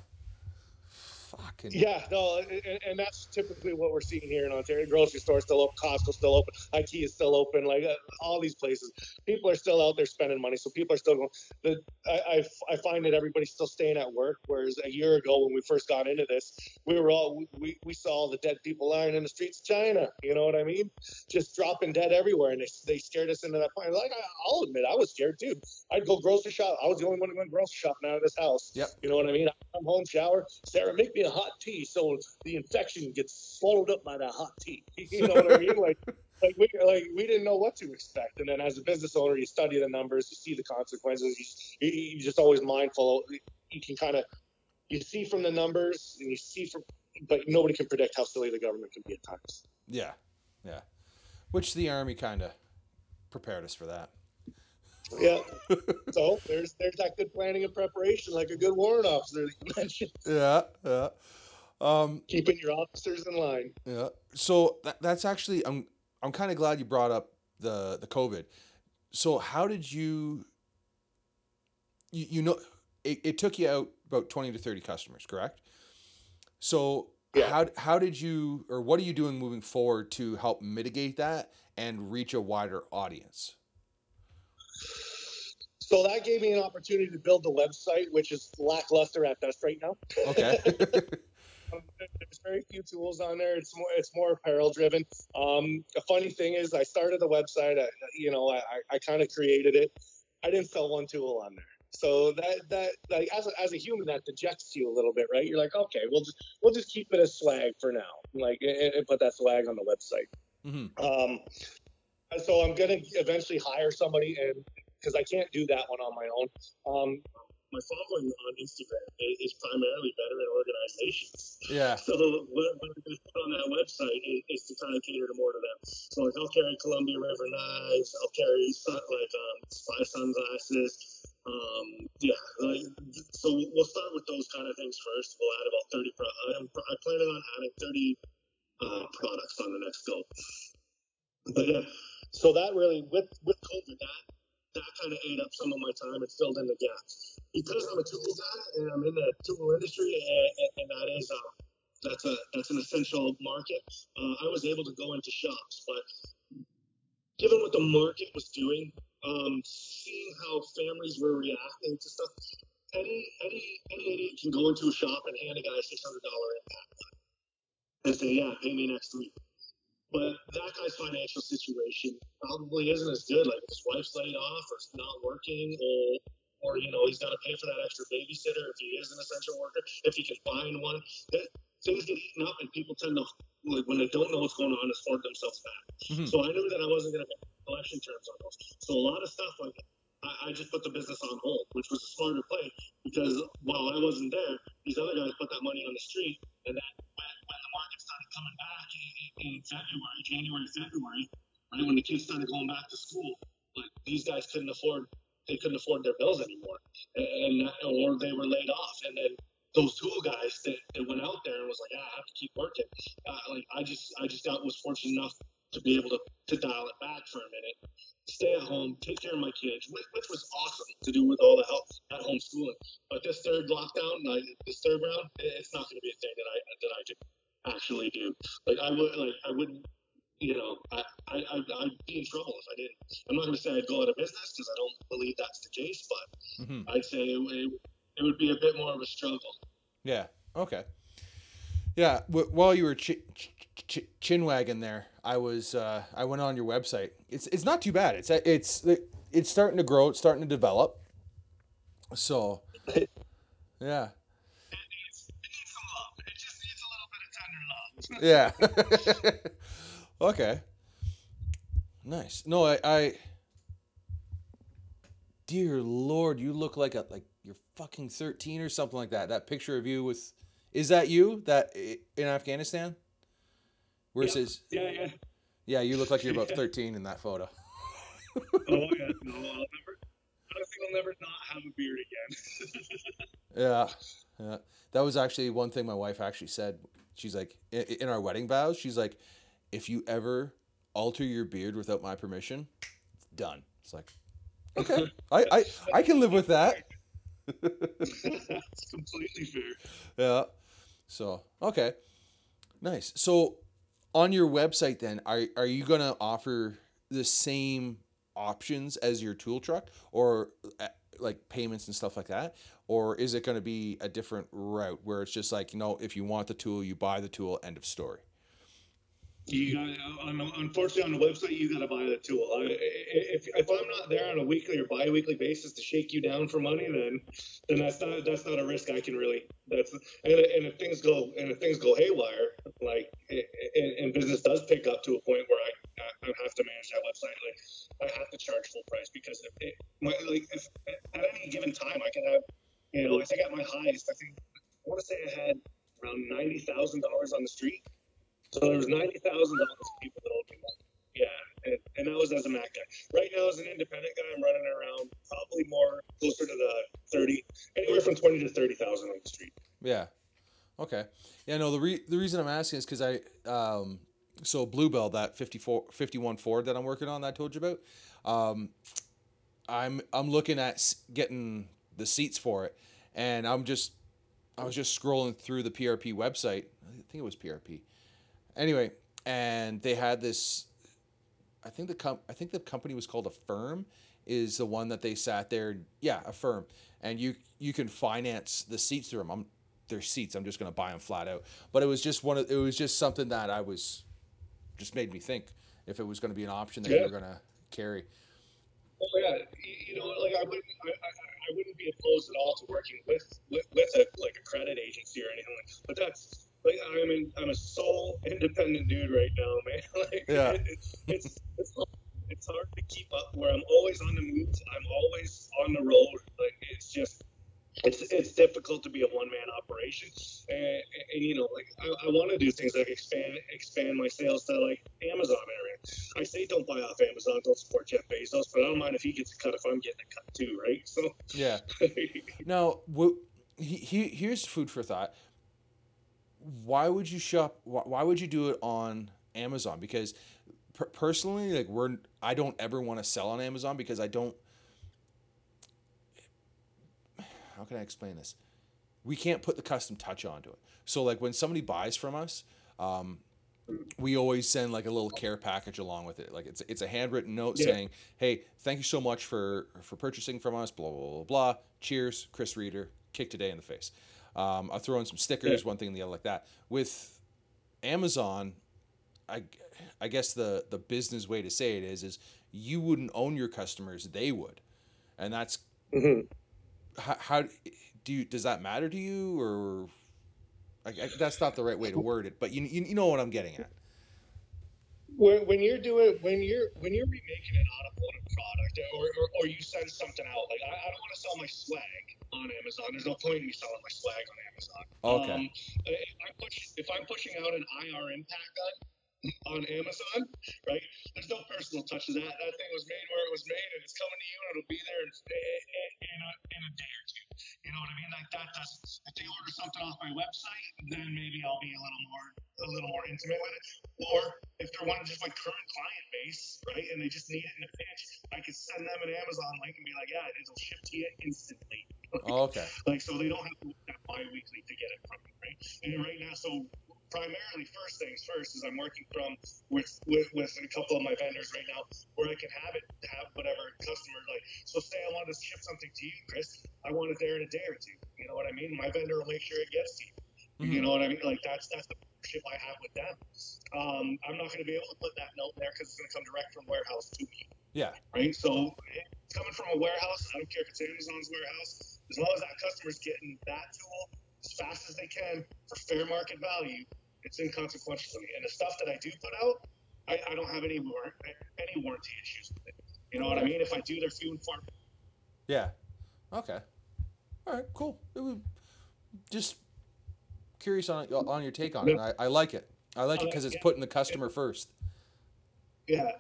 Speaker 1: Fucking.
Speaker 4: Yeah, no, and, and that's typically what we're seeing here in Ontario. Grocery stores still open, Costco still open, IKEA is still open, like uh, all these places. People are still out there spending money, so people are still going. The, I, I, I find that everybody's still staying at work, whereas a year ago when we first got into this, we were all we, we saw all the dead people lying in the streets of China. You know what I mean? Just dropping dead everywhere, and they, they scared us into that point. Like I, I'll admit, I was scared too. I'd go grocery shop. I was the only one who went grocery shopping out of this house.
Speaker 1: Yep.
Speaker 4: You know what I mean? I come home, shower, Sarah, make me a hot tea so the infection gets swallowed up by that hot tea. You know what I mean? Like, like we like we didn't know what to expect. And then as a business owner, you study the numbers, you see the consequences. You, you, just always mindful. You can kind of you see from the numbers, and you see from, but nobody can predict how silly the government can be at times.
Speaker 1: Yeah. Yeah. Which the army kind of prepared us for that.
Speaker 4: Yeah. so there's there's that good planning and preparation, like a good warrant officer that you mentioned,
Speaker 1: Yeah. Yeah. Um,
Speaker 4: keeping your officers in line.
Speaker 1: Yeah. So that, that's actually I'm I'm kind of glad you brought up the the COVID. So how did you you, you know it, it took you out about 20 to 30 customers, correct? So
Speaker 4: Yeah.
Speaker 1: how how did you or what are you doing moving forward to help mitigate that and reach a wider audience?
Speaker 4: So that gave me an opportunity to build the website, which is lackluster at best right now.
Speaker 1: Okay.
Speaker 4: There's very few tools on there. It's more it's more apparel driven. Um, the funny thing is, I started the website. I, you know, I, I- kind of created it. I didn't sell one tool on there. So that that like as a, as a human, that dejects you a little bit, right? You're like, okay, we'll just we'll just keep it as swag for now, like and, and put that swag on the website.
Speaker 1: hmm
Speaker 4: Um, and so I'm gonna eventually hire somebody, and because I can't do that one on my own. Um, my following on Instagram is, is primarily veteran organizations.
Speaker 1: Yeah.
Speaker 4: So what, what I'm going to put on that website is, is to kind of cater to more to them. So like I'll carry Columbia River knives, I'll carry like um, spy sunglasses. Um, yeah, like, so we'll start with those kind of things first. We'll add about 30. Pro- I'm, I'm planning on adding 30 uh, products on the next go. But yeah, so that really with with COVID that that kind of ate up some of my time and filled in the gaps because I'm a tool guy and I'm in the tool industry and, and, and that is um, that's a that's an essential market. Uh, I was able to go into shops, but given what the market was doing, um, seeing how families were reacting to stuff, any any any idiot can go into a shop and hand a guy a six hundred dollar impact and say, "Yeah, pay me next week." But that guy's financial situation probably isn't as good. Like his wife's laid off or it's not working, or or you know he's got to pay for that extra babysitter if he is an essential worker, if he can find one. That, things get eaten up, and people tend to like when they don't know what's going on, afford themselves back.
Speaker 1: Mhm.
Speaker 4: So I knew that I wasn't going to make collection terms on those. So a lot of stuff like I, I just put the business on hold, which was a smarter play because while I wasn't there, these other guys put that money on the street, and then when, when the market started coming back in, in, February, January, February, right when the kids started going back to school, like these guys couldn't afford they couldn't afford their bills anymore, and or they were laid off, and then those tool guys that, that went out there and was like, ah, I have to keep working. Uh, like I just I just got was fortunate enough to be able to, to dial it back for a minute, stay at home, take care of my kids, which, which was awesome to do with all the help at home schooling. But this third lockdown, like this third round, it's not going to be a thing that I that I could actually do. Like I would like I wouldn't. You know, I, I, I'd, be in trouble if I didn't. I'm not going to say I'd go out of business because I don't believe that's the case, but
Speaker 1: hmm
Speaker 4: I'd say it, it, it would be a bit more of a struggle.
Speaker 1: Yeah. Okay. Yeah. W- while you were ch- ch- ch- chin wagging there, I was uh, I went on your website. It's it's not too bad. It's it's it's starting to grow. It's starting to develop. So, yeah,
Speaker 4: It needs, some love. It just needs a little bit of tender love.
Speaker 1: yeah. okay. Nice. No, I, I. Dear Lord, you look like a like you're fucking thirteen or something like that. That picture of you with, is that you that in Afghanistan? It
Speaker 4: Yeah. Yeah, yeah.
Speaker 1: Yeah, you look like you're about 13 in that photo.
Speaker 4: oh yeah, no, I'll never. I don't think I'll never not have a beard again.
Speaker 1: Yeah, yeah. That was actually one thing my wife actually said. She's like, in, in our wedding vows, she's like, if you ever alter your beard without my permission, it's done. It's like, okay, I, I, I can live with that.
Speaker 4: That's completely fair.
Speaker 1: Yeah. So okay, nice. So on your website, then are are you gonna offer the same options as your tool truck, or uh, like payments and stuff like that, or is it gonna be a different route where it's just like you know if you want the tool, you buy the tool, end of story.
Speaker 4: You unfortunately on the website you got to buy the tool. If, if I'm not there on a weekly or bi-weekly basis to shake you down for money, then then that's not that's not a risk I can really. That's and, and if things go and if things go haywire, business does pick up to a point where I I have to manage that website, like I have to charge full price because if it, my, like if, at any given time I can have you know I think at my highest I think I want to say I had around ninety thousand dollars on the street so there was ninety thousand dollars people that owed me money. Yeah, and, and that was as a Mac guy. Right now, as an independent guy, I'm running around probably more closer to the thirty, anywhere from twenty to thirty thousand on the street.
Speaker 1: Yeah. Okay. Yeah. No. The re- the reason I'm asking is because I um so Bluebell that 54 51 Ford that I'm working on that I told you about um I'm I'm looking at getting the seats for it and I'm just I was just scrolling through the PRP website I think it was PRP Anyway, and they had this. I think the com- I think the company was called Affirm, is the one that they sat there. Yeah, Affirm, and you you can finance the seats through them. I'm their seats. I'm just gonna buy them flat out. But it was just one of it was just something that I was, just made me think if it was going to be an option that yeah. you were gonna carry.
Speaker 4: Well, yeah, you know, like I wouldn't, I, I, I wouldn't be opposed at all to working with, with, with a like a credit agency or anything like. But that's like I'm in, I'm a sole independent dude right now, man. like,
Speaker 1: yeah.
Speaker 4: It, it's, it's it's it's hard to keep up. Where I'm always on the move. I'm always on the road. Like it's just it's it's difficult to be a one man operation, and, and, and, you know, like I, I want to do things like expand expand my sales to like Amazon area. I say don't buy off Amazon, don't support Jeff Bezos, but I don't mind if he gets a cut if I'm getting a cut too, right? So
Speaker 1: yeah. now, he, he, here's food for thought why would you shop? Why, why would you do it on Amazon? Because per- personally, like we're I don't ever want to sell on Amazon because I don't. How can I explain this? We can't put the custom touch onto it. So like when somebody buys from us, um, we always send like a little care package along with it. Like it's it's a handwritten note yeah. saying, "Hey, thank you so much for for purchasing from us." Blah blah blah blah. Cheers, Chris Reader. Kick today in the face. Um, I'll throw in some stickers, yeah. one thing and the other like that. With Amazon, I, I guess the the business way to say it is is you wouldn't own your customers, they would, and that's mm-hmm. How, how do you does that matter to you or I, I, that's not the right way to word it, but you, you you know what I'm getting at
Speaker 4: when, when you're doing when you're when you're remaking an automotive product or, or, or you send something out like I, I don't want to sell my swag on Amazon. There's no point in me selling my swag on Amazon.
Speaker 1: Okay. Um,
Speaker 4: if, I push, if I'm pushing out an IR impact gun on Amazon, right? There's no personal touch to that. That thing was made where it was made, and it's coming to you, and it'll be there in, a, in a day or two. You know what I mean? Like that does. If they order something off my website, then maybe I'll be a little more a little more intimate with it. Or if they're one of just my current client base, right, and they just need it in a pinch, I could send them an Amazon link and be like, yeah, it'll ship to you instantly.
Speaker 1: Oh, okay.
Speaker 4: like so they don't have to bi-weekly to get it from me, right? And right now, so primarily first things first is I'm working from with, with with a couple of my vendors right now where I can have it have whatever customer like so say I want to ship something to you Chris I want it there in a day or two. You know what I mean? My vendor will make sure it gets to you. Mm-hmm. you know what I mean? Like that's that's the partnership I have with them. Um, I'm not going to be able to put that note there because it's going to come direct from warehouse to me.
Speaker 1: Yeah.
Speaker 4: Right? So it's coming from a warehouse. I don't care if it's Amazon's warehouse. As long as that customer's getting that tool as fast as they can for fair market value, it's inconsequential to me. And the stuff that I do put out, I, I don't have any war- any warranty issues with it. You know what I mean? If I do, they're few and far.
Speaker 1: Yeah. Okay. All right. Cool. It was just curious on on your take on it. I, I like it. I like it because it's putting the customer first.
Speaker 4: Yeah.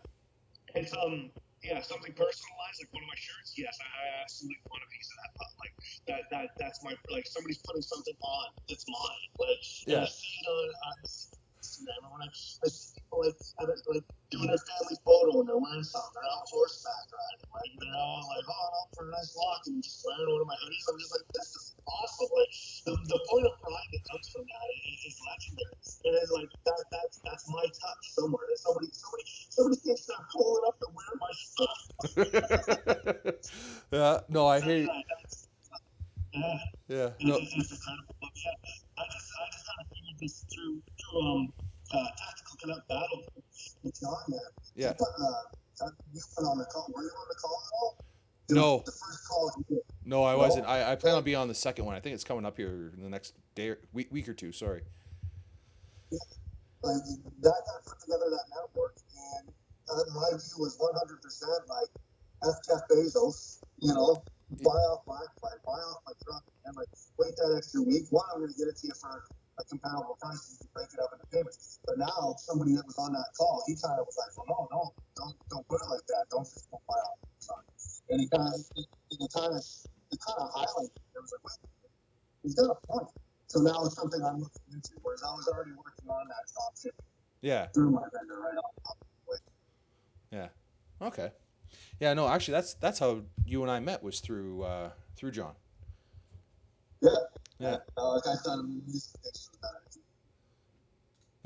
Speaker 4: It's um yeah, something personalized, like one of my shirts. Yes, I, I absolutely want a piece of that. But like that, that that's my like somebody's putting something on that's mine. Like
Speaker 1: Yeah.
Speaker 4: yeah. I see it on, on Instagram, and when I, I see people like like doing their family photo and they're wearing something, they're out horseback riding, like they're all like, oh, I'm out for a nice walk, and just wearing one of my hoodies. I'm just like, this is awesome. Like the, the point of pride that comes from that is, is legendary. It is like that that's that's my touch somewhere. Somebody somebody somebody thinks they're cool enough to wear my stuff.
Speaker 1: yeah, no, I hate. you.
Speaker 4: Yeah, that's- yeah.
Speaker 1: No,
Speaker 4: It's just incredible. But yeah, I just I just kind of figured this through through um uh, Tactical Canuck Battle with John there.
Speaker 1: yeah.
Speaker 4: But, uh, you went on the call. Were you on the call at all?
Speaker 1: No.
Speaker 4: The first call.
Speaker 1: No, I wasn't. I, I plan on being on the second one. I think it's coming up here in the next day or week, week or two. Sorry.
Speaker 4: Like that got put together that network, and uh, my view was 100 percent like F Jeff Bezos. You know, buy off my buy, buy off my truck, and like wait that extra week. One, I'm going to get it to you for a comparable price. You can break it up into payments. But now somebody that was on that call, he kind of was like, well, no, no, don't don't put it like that. Don't just go buy off. And he kind of it, it kind of it kind of highlighted. It. was like, wait, he's got a point. So now it's something I'm looking into. Whereas I was already working on that shipping
Speaker 1: Yeah.
Speaker 4: through my vendor right on.
Speaker 1: Yeah. Okay. Yeah. No, actually, that's that's how you and I met was through uh, through John.
Speaker 4: Yeah.
Speaker 1: Yeah.
Speaker 4: Uh, like I thought music pictures about it.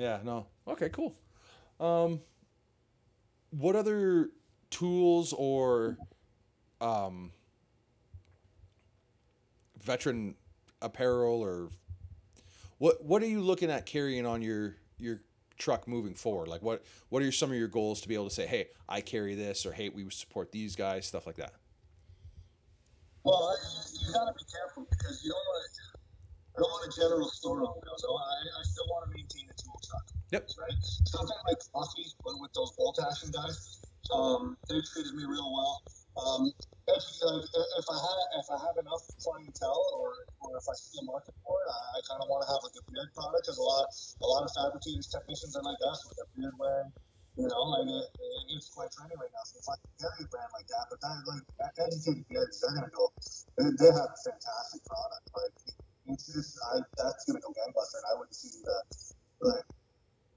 Speaker 1: Yeah. No. Okay. Cool. Um, what other tools or um, veteran apparel or what what are you looking at carrying on your your truck moving forward? Like what what are some of your goals to be able to say, hey, I carry this, or hey, we support these guys, stuff like that.
Speaker 4: Well, you, you got to be careful because you don't want to. I don't want a general store owner. So I, I still want to maintain.
Speaker 1: Yep.
Speaker 4: Right. Something like coffee with, with those bolt action guys. Um, they treated me real well. Um, if, like, if I have if I have enough clientele or, or if I see a market for it, I, I kind of want to have like a beard product because a lot a lot of fabricators technicians are like us with their beard wearing. You know, like it, it, it's quite trendy right now. So if I can carry a brand like that, but that like educated beards, they're gonna go. They, they have a fantastic product. Like it's just I, that's gonna go gangbusters. I wouldn't see the like.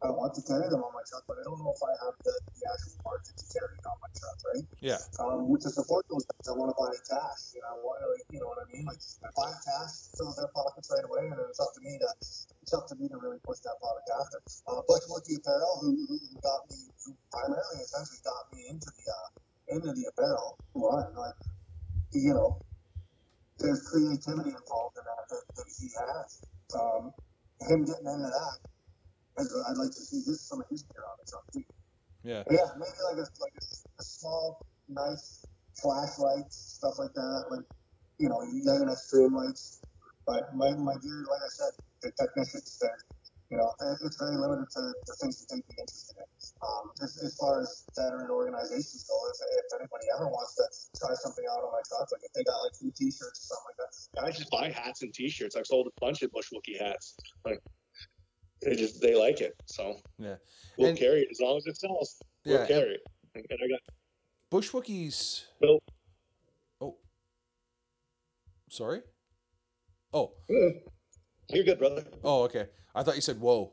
Speaker 4: I want to carry them on my truck, but I don't know if I have the, the actual market to carry it on my truck, right?
Speaker 1: Yeah.
Speaker 4: um, to support those guys, I want to buy cash. You know, I want, like, you know what I mean? Like, I buy cash, fills their pockets right away, and it's up to me to it's up to me to really push that product after. Uh, Bush Wookie Apparel, who, who who got me, who primarily essentially got me into the uh, into the apparel line, like, you know, there's creativity involved in that that, that he has. Um, him getting into that, I'd, I'd like to see his some of his gear on it. So,
Speaker 1: Yeah.
Speaker 4: yeah, maybe like a like a, a small, nice flashlights, stuff like that. Like, you know, you got an Streamlights. But my my gear, like I said, the technicians there. You know, it's very limited to the things that they'd be interested in. Um, as, as far as veteran organizations go, if, if anybody ever wants to try something out on my truck, like if they got like new T-shirts or something like that, I just buy hats and T-shirts. I've sold a bunch of Bush Wookie hats. Like, they just they like it, so
Speaker 1: Yeah.
Speaker 4: we'll
Speaker 1: And-
Speaker 4: carry it as long as it sells.
Speaker 1: Yeah.
Speaker 4: We'll carry it. And I got
Speaker 1: Bushwookies.
Speaker 4: Bill.
Speaker 1: Oh. Sorry. Oh.
Speaker 4: You're good, brother.
Speaker 1: Oh. Okay. I thought you said whoa.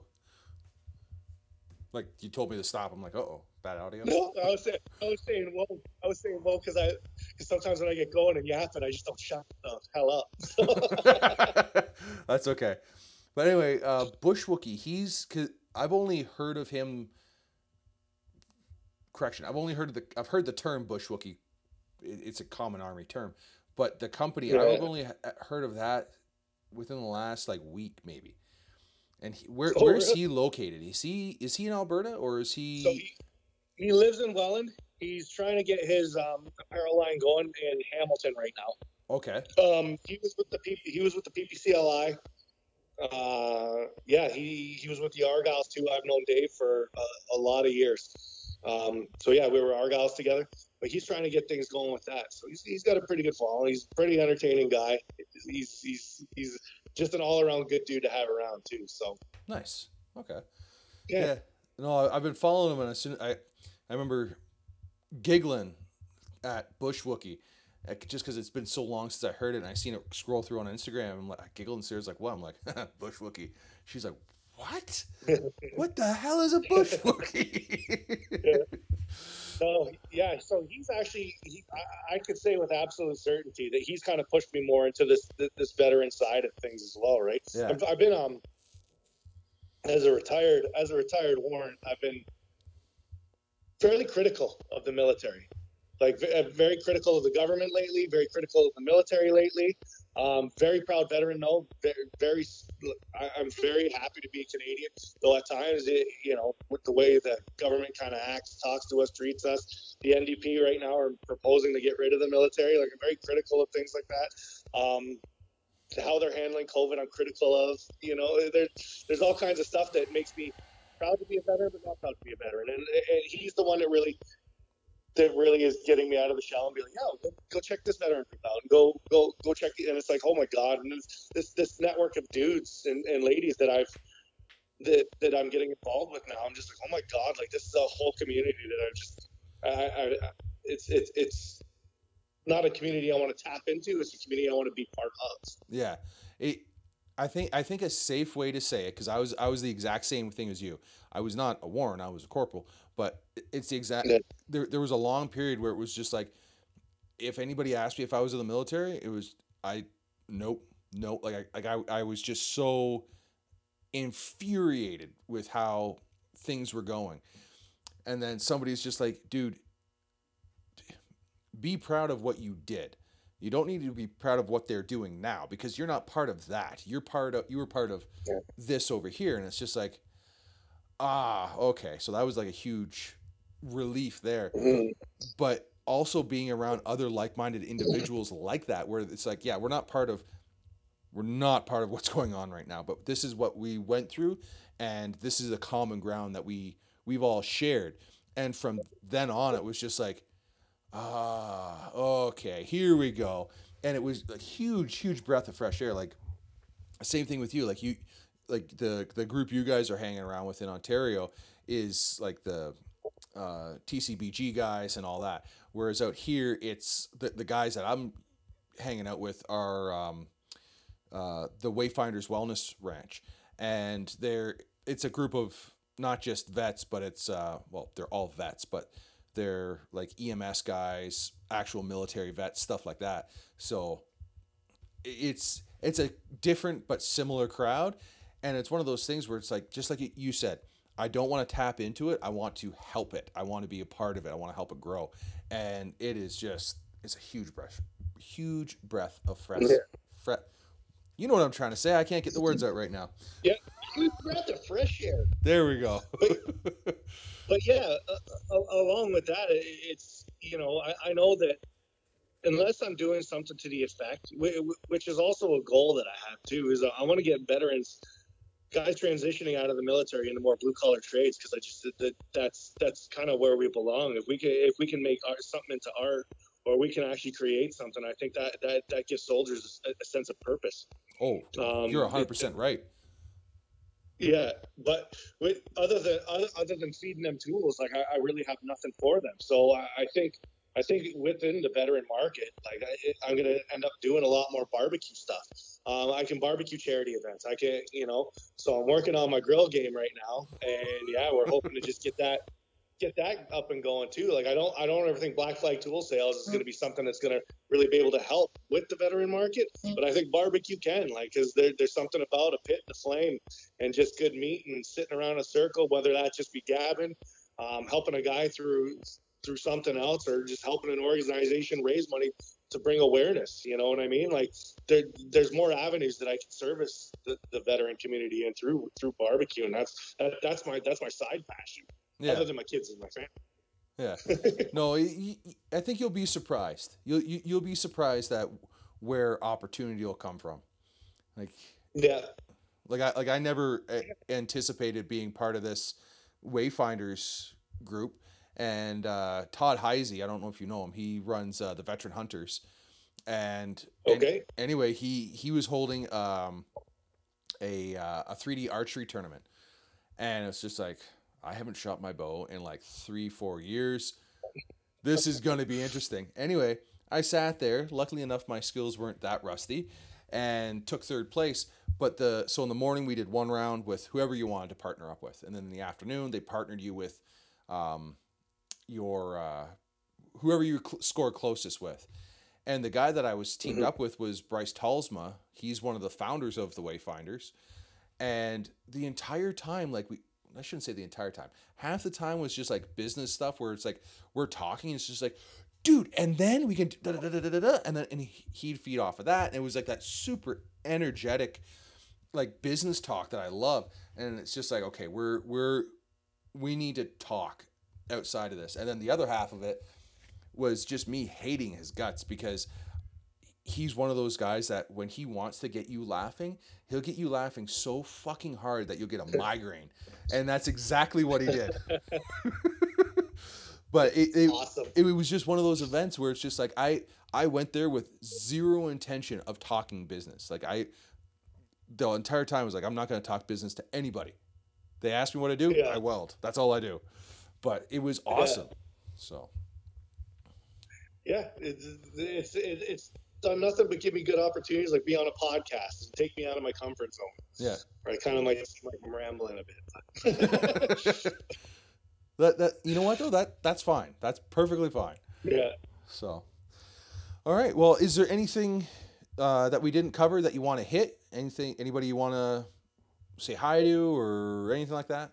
Speaker 1: Like you told me to stop. I'm like, uh oh, bad audio.
Speaker 4: No, I was saying, I was saying, whoa, I was saying, whoa, because I, because sometimes when I get going and yapping, I just don't shut the hell up.
Speaker 1: That's okay. But anyway, uh, Bushwookie, he's cause I've only heard of him. Correction, I've only heard of the I've heard the term Bushwookie. It, it's a common army term, but the company
Speaker 4: Yeah.
Speaker 1: I've only heard of that within the last like week maybe. And he, where
Speaker 4: Oh,
Speaker 1: where's
Speaker 4: really?
Speaker 1: he located? Is he is he in Alberta or is he?
Speaker 4: so he, he lives in Welland. He's trying to get his um, apparel line going in Hamilton right now.
Speaker 1: okay,
Speaker 4: Um, he was with the P, he was with the PPCLI. Uh, yeah, he he was with the Argylls too. I've known Dave for a, a lot of years. Um, so yeah, we were Argylls together. But he's trying to get things going with that. So he's, he's got a pretty good following. He's a pretty entertaining guy. He's he's he's just an all around good dude to have around too. So
Speaker 1: nice. Okay.
Speaker 4: yeah,
Speaker 1: Yeah. No, I've been following him, and as soon I, I remember giggling at Bush Wookie uh, just because it's been so long since I heard it and I seen it scroll through on Instagram. I'm like, I giggled and Sarah's like, what? I'm like, Bush Wookie. She's like, what? what the hell is a Bush Wookie?
Speaker 4: So yeah, so he's actually he, I, I could say with absolute certainty that he's kind of pushed me more into this this veteran side of things as well, right?
Speaker 1: Yeah.
Speaker 4: I've, I've been um as a retired as a retired warrant, I've been fairly critical of the military, like uh, very critical of the government lately, very critical of the military lately. Um, very proud veteran, though. Very, very I'm very happy to be Canadian, though at times, it, you know, with the way the government kind of acts, talks to us, treats us, the NDP right now are proposing to get rid of the military. Like I'm very critical of things like that. Um, how they're handling COVID, I'm critical of. You know, there's there's all kinds of stuff that makes me proud to be a veteran, but not proud to be a veteran. And, and he's the one that really that really is getting me out of the shell and be like, yo, go, go check this group out and go go go check the, and it's like, oh my god, and this this, this network of dudes and, and ladies that I've that that I'm getting involved with now, I'm just like, oh my god, like this is a whole community that I've just I, I, it's it's it's not a community I want to tap into. It's a community I want to be part of.
Speaker 1: Yeah, it. I think I think a safe way to say it because I was I was the exact same thing as you. I was not a warrant. I was a corporal, but it's the exact.
Speaker 4: Yeah.
Speaker 1: There there was a long period where it was just like, if anybody asked me if I was in the military, it was I, nope, nope. Like I like I I was just so infuriated with how things were going, and then somebody's just like, dude, be proud of what you did. You don't need to be proud of what they're doing now because you're not part of that. You're part of you were part of
Speaker 4: Yeah.
Speaker 1: this over here, and it's just like, ah, okay. So that was like a huge relief there. But also being around other like-minded individuals like that, where it's like, yeah, we're not part of we're not part of what's going on right now, but this is what we went through, and this is a common ground that we we've all shared. And from then on, it was just like, ah, okay, here we go. And it was a huge, huge breath of fresh air. Like, same thing with you. Like you, like the the group you guys are hanging around with in Ontario is like the uh, TCBG guys and all that. Whereas out here, it's the the guys that I'm hanging out with are um, uh, the Wayfinders Wellness Ranch, and they're it's a group of not just vets, but it's uh, well, they're all vets, but they're like EMS guys, actual military vets, stuff like that. So it's it's a different but similar crowd, and it's one of those things where it's like just like you- said. I don't want to tap into it. I want to help it. I want to be a part of it. I want to help it grow. And it is just it's a huge breath, huge breath of fresh,
Speaker 4: Yeah.
Speaker 1: fre- You know what I'm trying to say. I can't get the words out right now.
Speaker 4: Yeah, good breath of fresh air.
Speaker 1: There we go.
Speaker 4: but yeah, uh, uh, along with that, it's you know I, I know that unless I'm doing something to the effect, whi- whi- which is also a goal that I have too, is I want to get veterans, guys transitioning out of the military into more blue collar trades because I just that that's that's kind of where we belong. If we can if we can make art, something into art. Or we can actually create something. I think that that, that gives soldiers a, a sense of purpose.
Speaker 1: Oh,
Speaker 4: Um,
Speaker 1: you're 100 percent right.
Speaker 4: Yeah, but with other than other, other than feeding them tools, like I, I really have nothing for them. So I, I think I think within the veteran market, like I, I'm gonna end up doing a lot more barbecue stuff. Um, I can barbecue charity events. I can, you know, so I'm working on my grill game right now, and yeah, we're hoping to just get that get that up and going too. Like I don't I don't ever think Black Flag tool sales is going to be something that's going to really be able to help with the veteran market, but I think barbecue can like because there, there's something about a pit and a flame and just good meat and sitting around a circle, whether that just be gabbing, um, helping a guy through through something else, or just helping an organization raise money to bring awareness. You know what I mean? Like there, there's more avenues that I can service the, the veteran community and through through barbecue, and that's that, that's my that's my side passion,
Speaker 1: Yeah,
Speaker 4: other than my kids and my family.
Speaker 1: yeah. No, I think you'll be surprised. You'll you, you'll be surprised at where opportunity will come from. Like
Speaker 4: Yeah,
Speaker 1: like I like I never anticipated being part of this Wayfinders group. And uh, Todd Heisey, I don't know if you know him. He runs uh, the Veteran Hunters, and an-
Speaker 4: Okay.
Speaker 1: anyway, he he was holding um, a uh, a three D archery tournament, and it's just like I haven't shot my bow in like three, four years. This is going to be interesting. Anyway, I sat there. Luckily enough, my skills weren't that rusty, and took third place. But the so in the morning we did one round with whoever you wanted to partner up with, and then in the afternoon they partnered you with um, your uh, whoever you cl- score closest with. And the guy that I was teamed up with was Bryce Talsma. He's one of the founders of the Wayfinders. And the entire time, like we, I shouldn't say the entire time. Half the time was just like business stuff where it's like we're talking. And it's just like, dude, and then we can da, da, da, da, da, da, and then and he- he'd feed off of that. And it was like that super energetic, like business talk that I love. And it's just like, okay, we're we're we need to talk outside of this. And then the other half of it was just me hating his guts because he's one of those guys that when he wants to get you laughing, he'll get you laughing so fucking hard that you'll get a migraine. And that's exactly what he did. but it, it,
Speaker 4: Awesome.
Speaker 1: it was just one of those events where it's just like I I went there with zero intention of talking business. Like I the entire time was like I'm not going to talk business to anybody. They asked me what I do,
Speaker 4: Yeah.
Speaker 1: I weld. That's all I do. But it was awesome. So
Speaker 4: Yeah, it's it's it's done nothing but give me good opportunities, like be on a podcast and take me out of my comfort zone.
Speaker 1: yeah.
Speaker 4: Right, kind of like, like I'm rambling a bit.
Speaker 1: That that you know what though that that's fine. That's perfectly fine.
Speaker 4: yeah.
Speaker 1: So, all right. Well, is there anything uh, that we didn't cover that you want to hit? Anything? Anybody you want to say hi to or anything like that?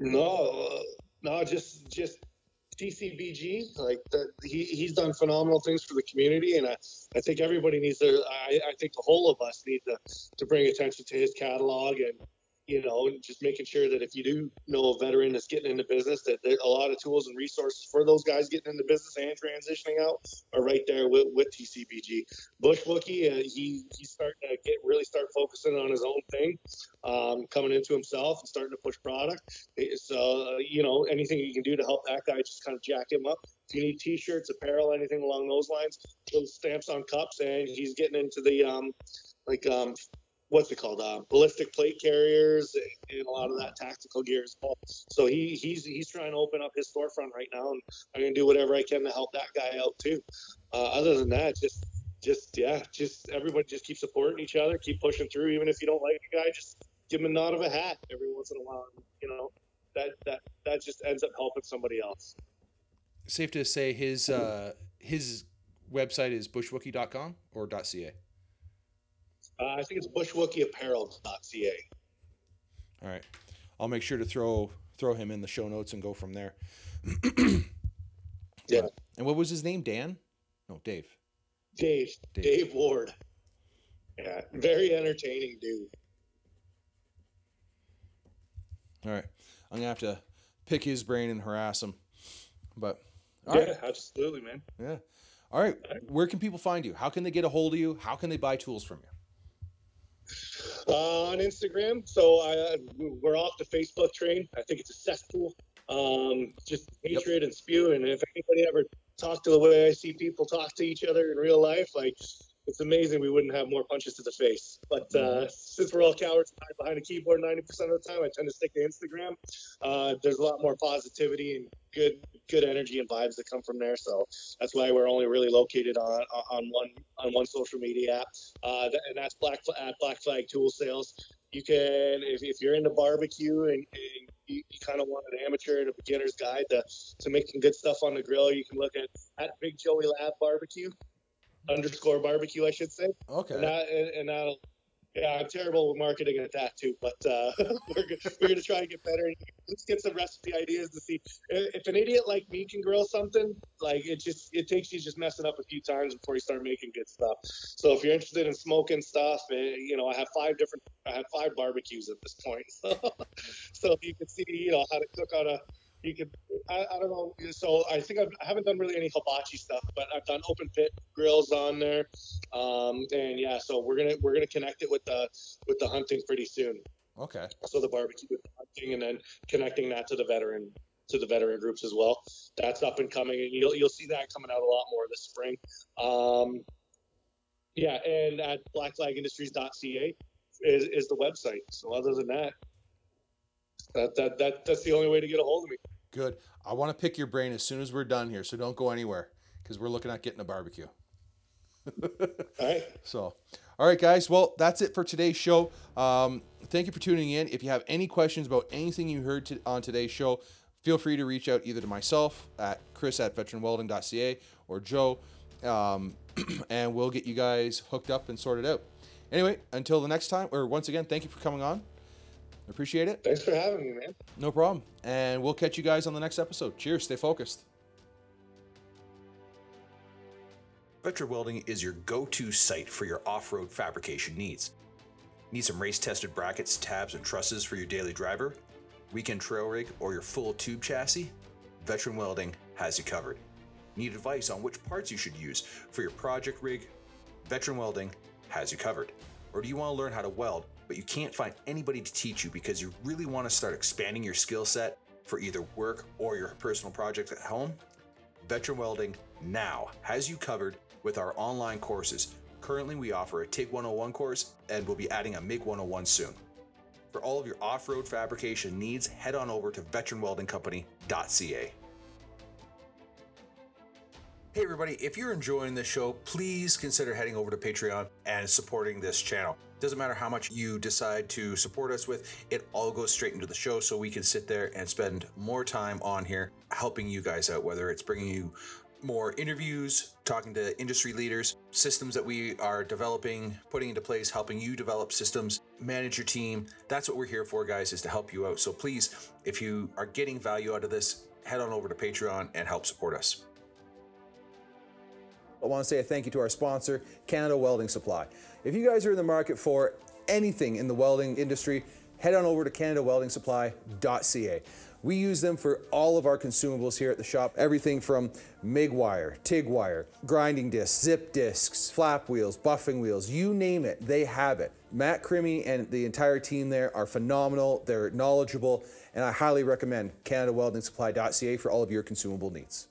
Speaker 4: No, uh, no, just just TCBG. Like the, he he's done phenomenal things for the community, and I, I think everybody needs to. I, I think the whole of us need to to bring attention to his catalog and. You know, just making sure that if you do know a veteran that's getting into business, that a lot of tools and resources for those guys getting into business and transitioning out are right there with, with TCBG. Bush Wookie, uh, he he's starting to get really start focusing on his own thing, um, coming into himself and starting to push product. So, uh, you know, anything you can do to help that guy just kind of jack him up. If you need t-shirts, apparel, anything along those lines, little stamps on cups, and he's getting into the, um, like, um, what's it called? Uh, ballistic plate carriers and, a lot of that tactical gear as well. So he, he's, he's trying to open up his storefront right now, and I'm to do whatever I can to help that guy out too. Uh, other than that, just, just, yeah, just everybody just keep supporting each other, keep pushing through, even if you don't like a guy, just give him a nod of a hat every once in a while. You know, that that that just ends up helping somebody else.
Speaker 1: Safe to say his uh, his website is bushwookie.com or .ca.
Speaker 4: Uh, I think it's bushwookieapparel.ca.
Speaker 1: All right. I'll make sure to throw throw him in the show notes and go from there.
Speaker 4: Yeah,
Speaker 1: And what was his name? Dan? No, Dave.
Speaker 4: Dave,
Speaker 1: Dave.
Speaker 4: Dave Ward. Yeah, very entertaining dude.
Speaker 1: All right. I'm gonna have to pick his brain and harass him. But all
Speaker 4: yeah,
Speaker 1: right.
Speaker 4: absolutely, man.
Speaker 1: Yeah. All right. Where can people find you? How can they get a hold of you? How can they buy tools from you?
Speaker 4: Uh, on Instagram, so I, we're off the Facebook train. I think it's a cesspool. Um, just hatred and spew. And if anybody ever talked to the way I see people talk to each other in real life, like it's amazing we wouldn't have more punches to the face. But uh, since we're all cowards and hide behind a keyboard 90% of the time, I tend to stick to Instagram. Uh, there's a lot more positivity and good good energy and vibes that come from there. So that's why we're only really located on on one on one social media app, uh, and that's Black at Black Flag Tool Sales. You can if, if you're into barbecue and, and you, you kind of want an amateur and a beginner's guide to, to making good stuff on the grill, you can look at at Big Joey Lab Barbecue underscore barbecue, I should say. And,
Speaker 1: Okay.
Speaker 4: and, and that'll, yeah, I'm terrible with marketing at that too, but uh, we're, we're going to try and get better. and Let's get some recipe ideas to see if if an idiot like me can grill something. Like it just it takes you just messing up a few times before you start making good stuff. So if you're interested in smoking stuff, eh, you know I have five different I have five barbecues at this point. So so you can see you know how to cook on a you could I, I don't know so i think I've, i haven't done really any hibachi stuff but i've done open pit grills on there. Um, and yeah so we're gonna we're gonna connect it with the with the hunting pretty soon.
Speaker 1: Okay.
Speaker 4: so the barbecue with the hunting and then connecting that to the veteran to the veteran groups as well. That's up and coming and you'll you'll see that coming out a lot more this spring. Um, yeah and at blackflagindustries.ca is, is the website. So other than that That, that, that that's the only way to get a hold of me.
Speaker 5: Good. I want to pick your brain as soon as we're done here, so don't go anywhere because we're looking at getting a barbecue.
Speaker 4: All right.
Speaker 5: So, all right, guys. Well, that's it for today's show. Um, thank you for tuning in. If you have any questions about anything you heard to, on today's show, feel free to reach out either to myself at chris at veteranwelding.ca or Joe, um, and we'll get you guys hooked up and sorted out. Anyway, until the next time, or once again, thank you for coming on. Appreciate it.
Speaker 4: Thanks for having me, man.
Speaker 5: No problem. And we'll catch you guys on the next episode. Cheers. Stay focused.
Speaker 1: Veteran Welding is your go to site for your off road fabrication needs. Need some race tested brackets, tabs, and trusses for your daily driver, weekend trail rig, or your full tube chassis? Veteran Welding has you covered. Need advice on which parts you should use for your project rig? Veteran Welding has you covered. Or do you want to learn how to weld, but you can't find anybody to teach you because you really want to start expanding your skill set for either work or your personal project at home? Veteran Welding now has you covered with our online courses. Currently, we offer a TIG 101 course and we'll be adding a MIG 101 soon. For all of your off road fabrication needs, head on over to veteranweldingcompany.ca. Hey, everybody, if you're enjoying this show, please consider heading over to Patreon and supporting this channel. Doesn't matter how much you decide to support us with, it all goes straight into the show so we can sit there and spend more time on here helping you guys out, whether it's bringing you more interviews, talking to industry leaders, systems that we are developing, putting into place, helping you develop systems, manage your team. That's what we're here for, guys, is to help you out. So please, if you are getting value out of this, head on over to Patreon and help support us.
Speaker 6: I want to say a thank you to our sponsor, Canada Welding Supply. If you guys are in the market for anything in the welding industry, head on over to CanadaWeldingSupply.ca. We use them for all of our consumables here at the shop. Everything from MIG wire, TIG wire, grinding discs, zip discs, flap wheels, buffing wheels, you name it, they have it. Matt Crimmy and the entire team there are phenomenal. They're knowledgeable, and I highly recommend CanadaWeldingSupply.ca for all of your consumable needs.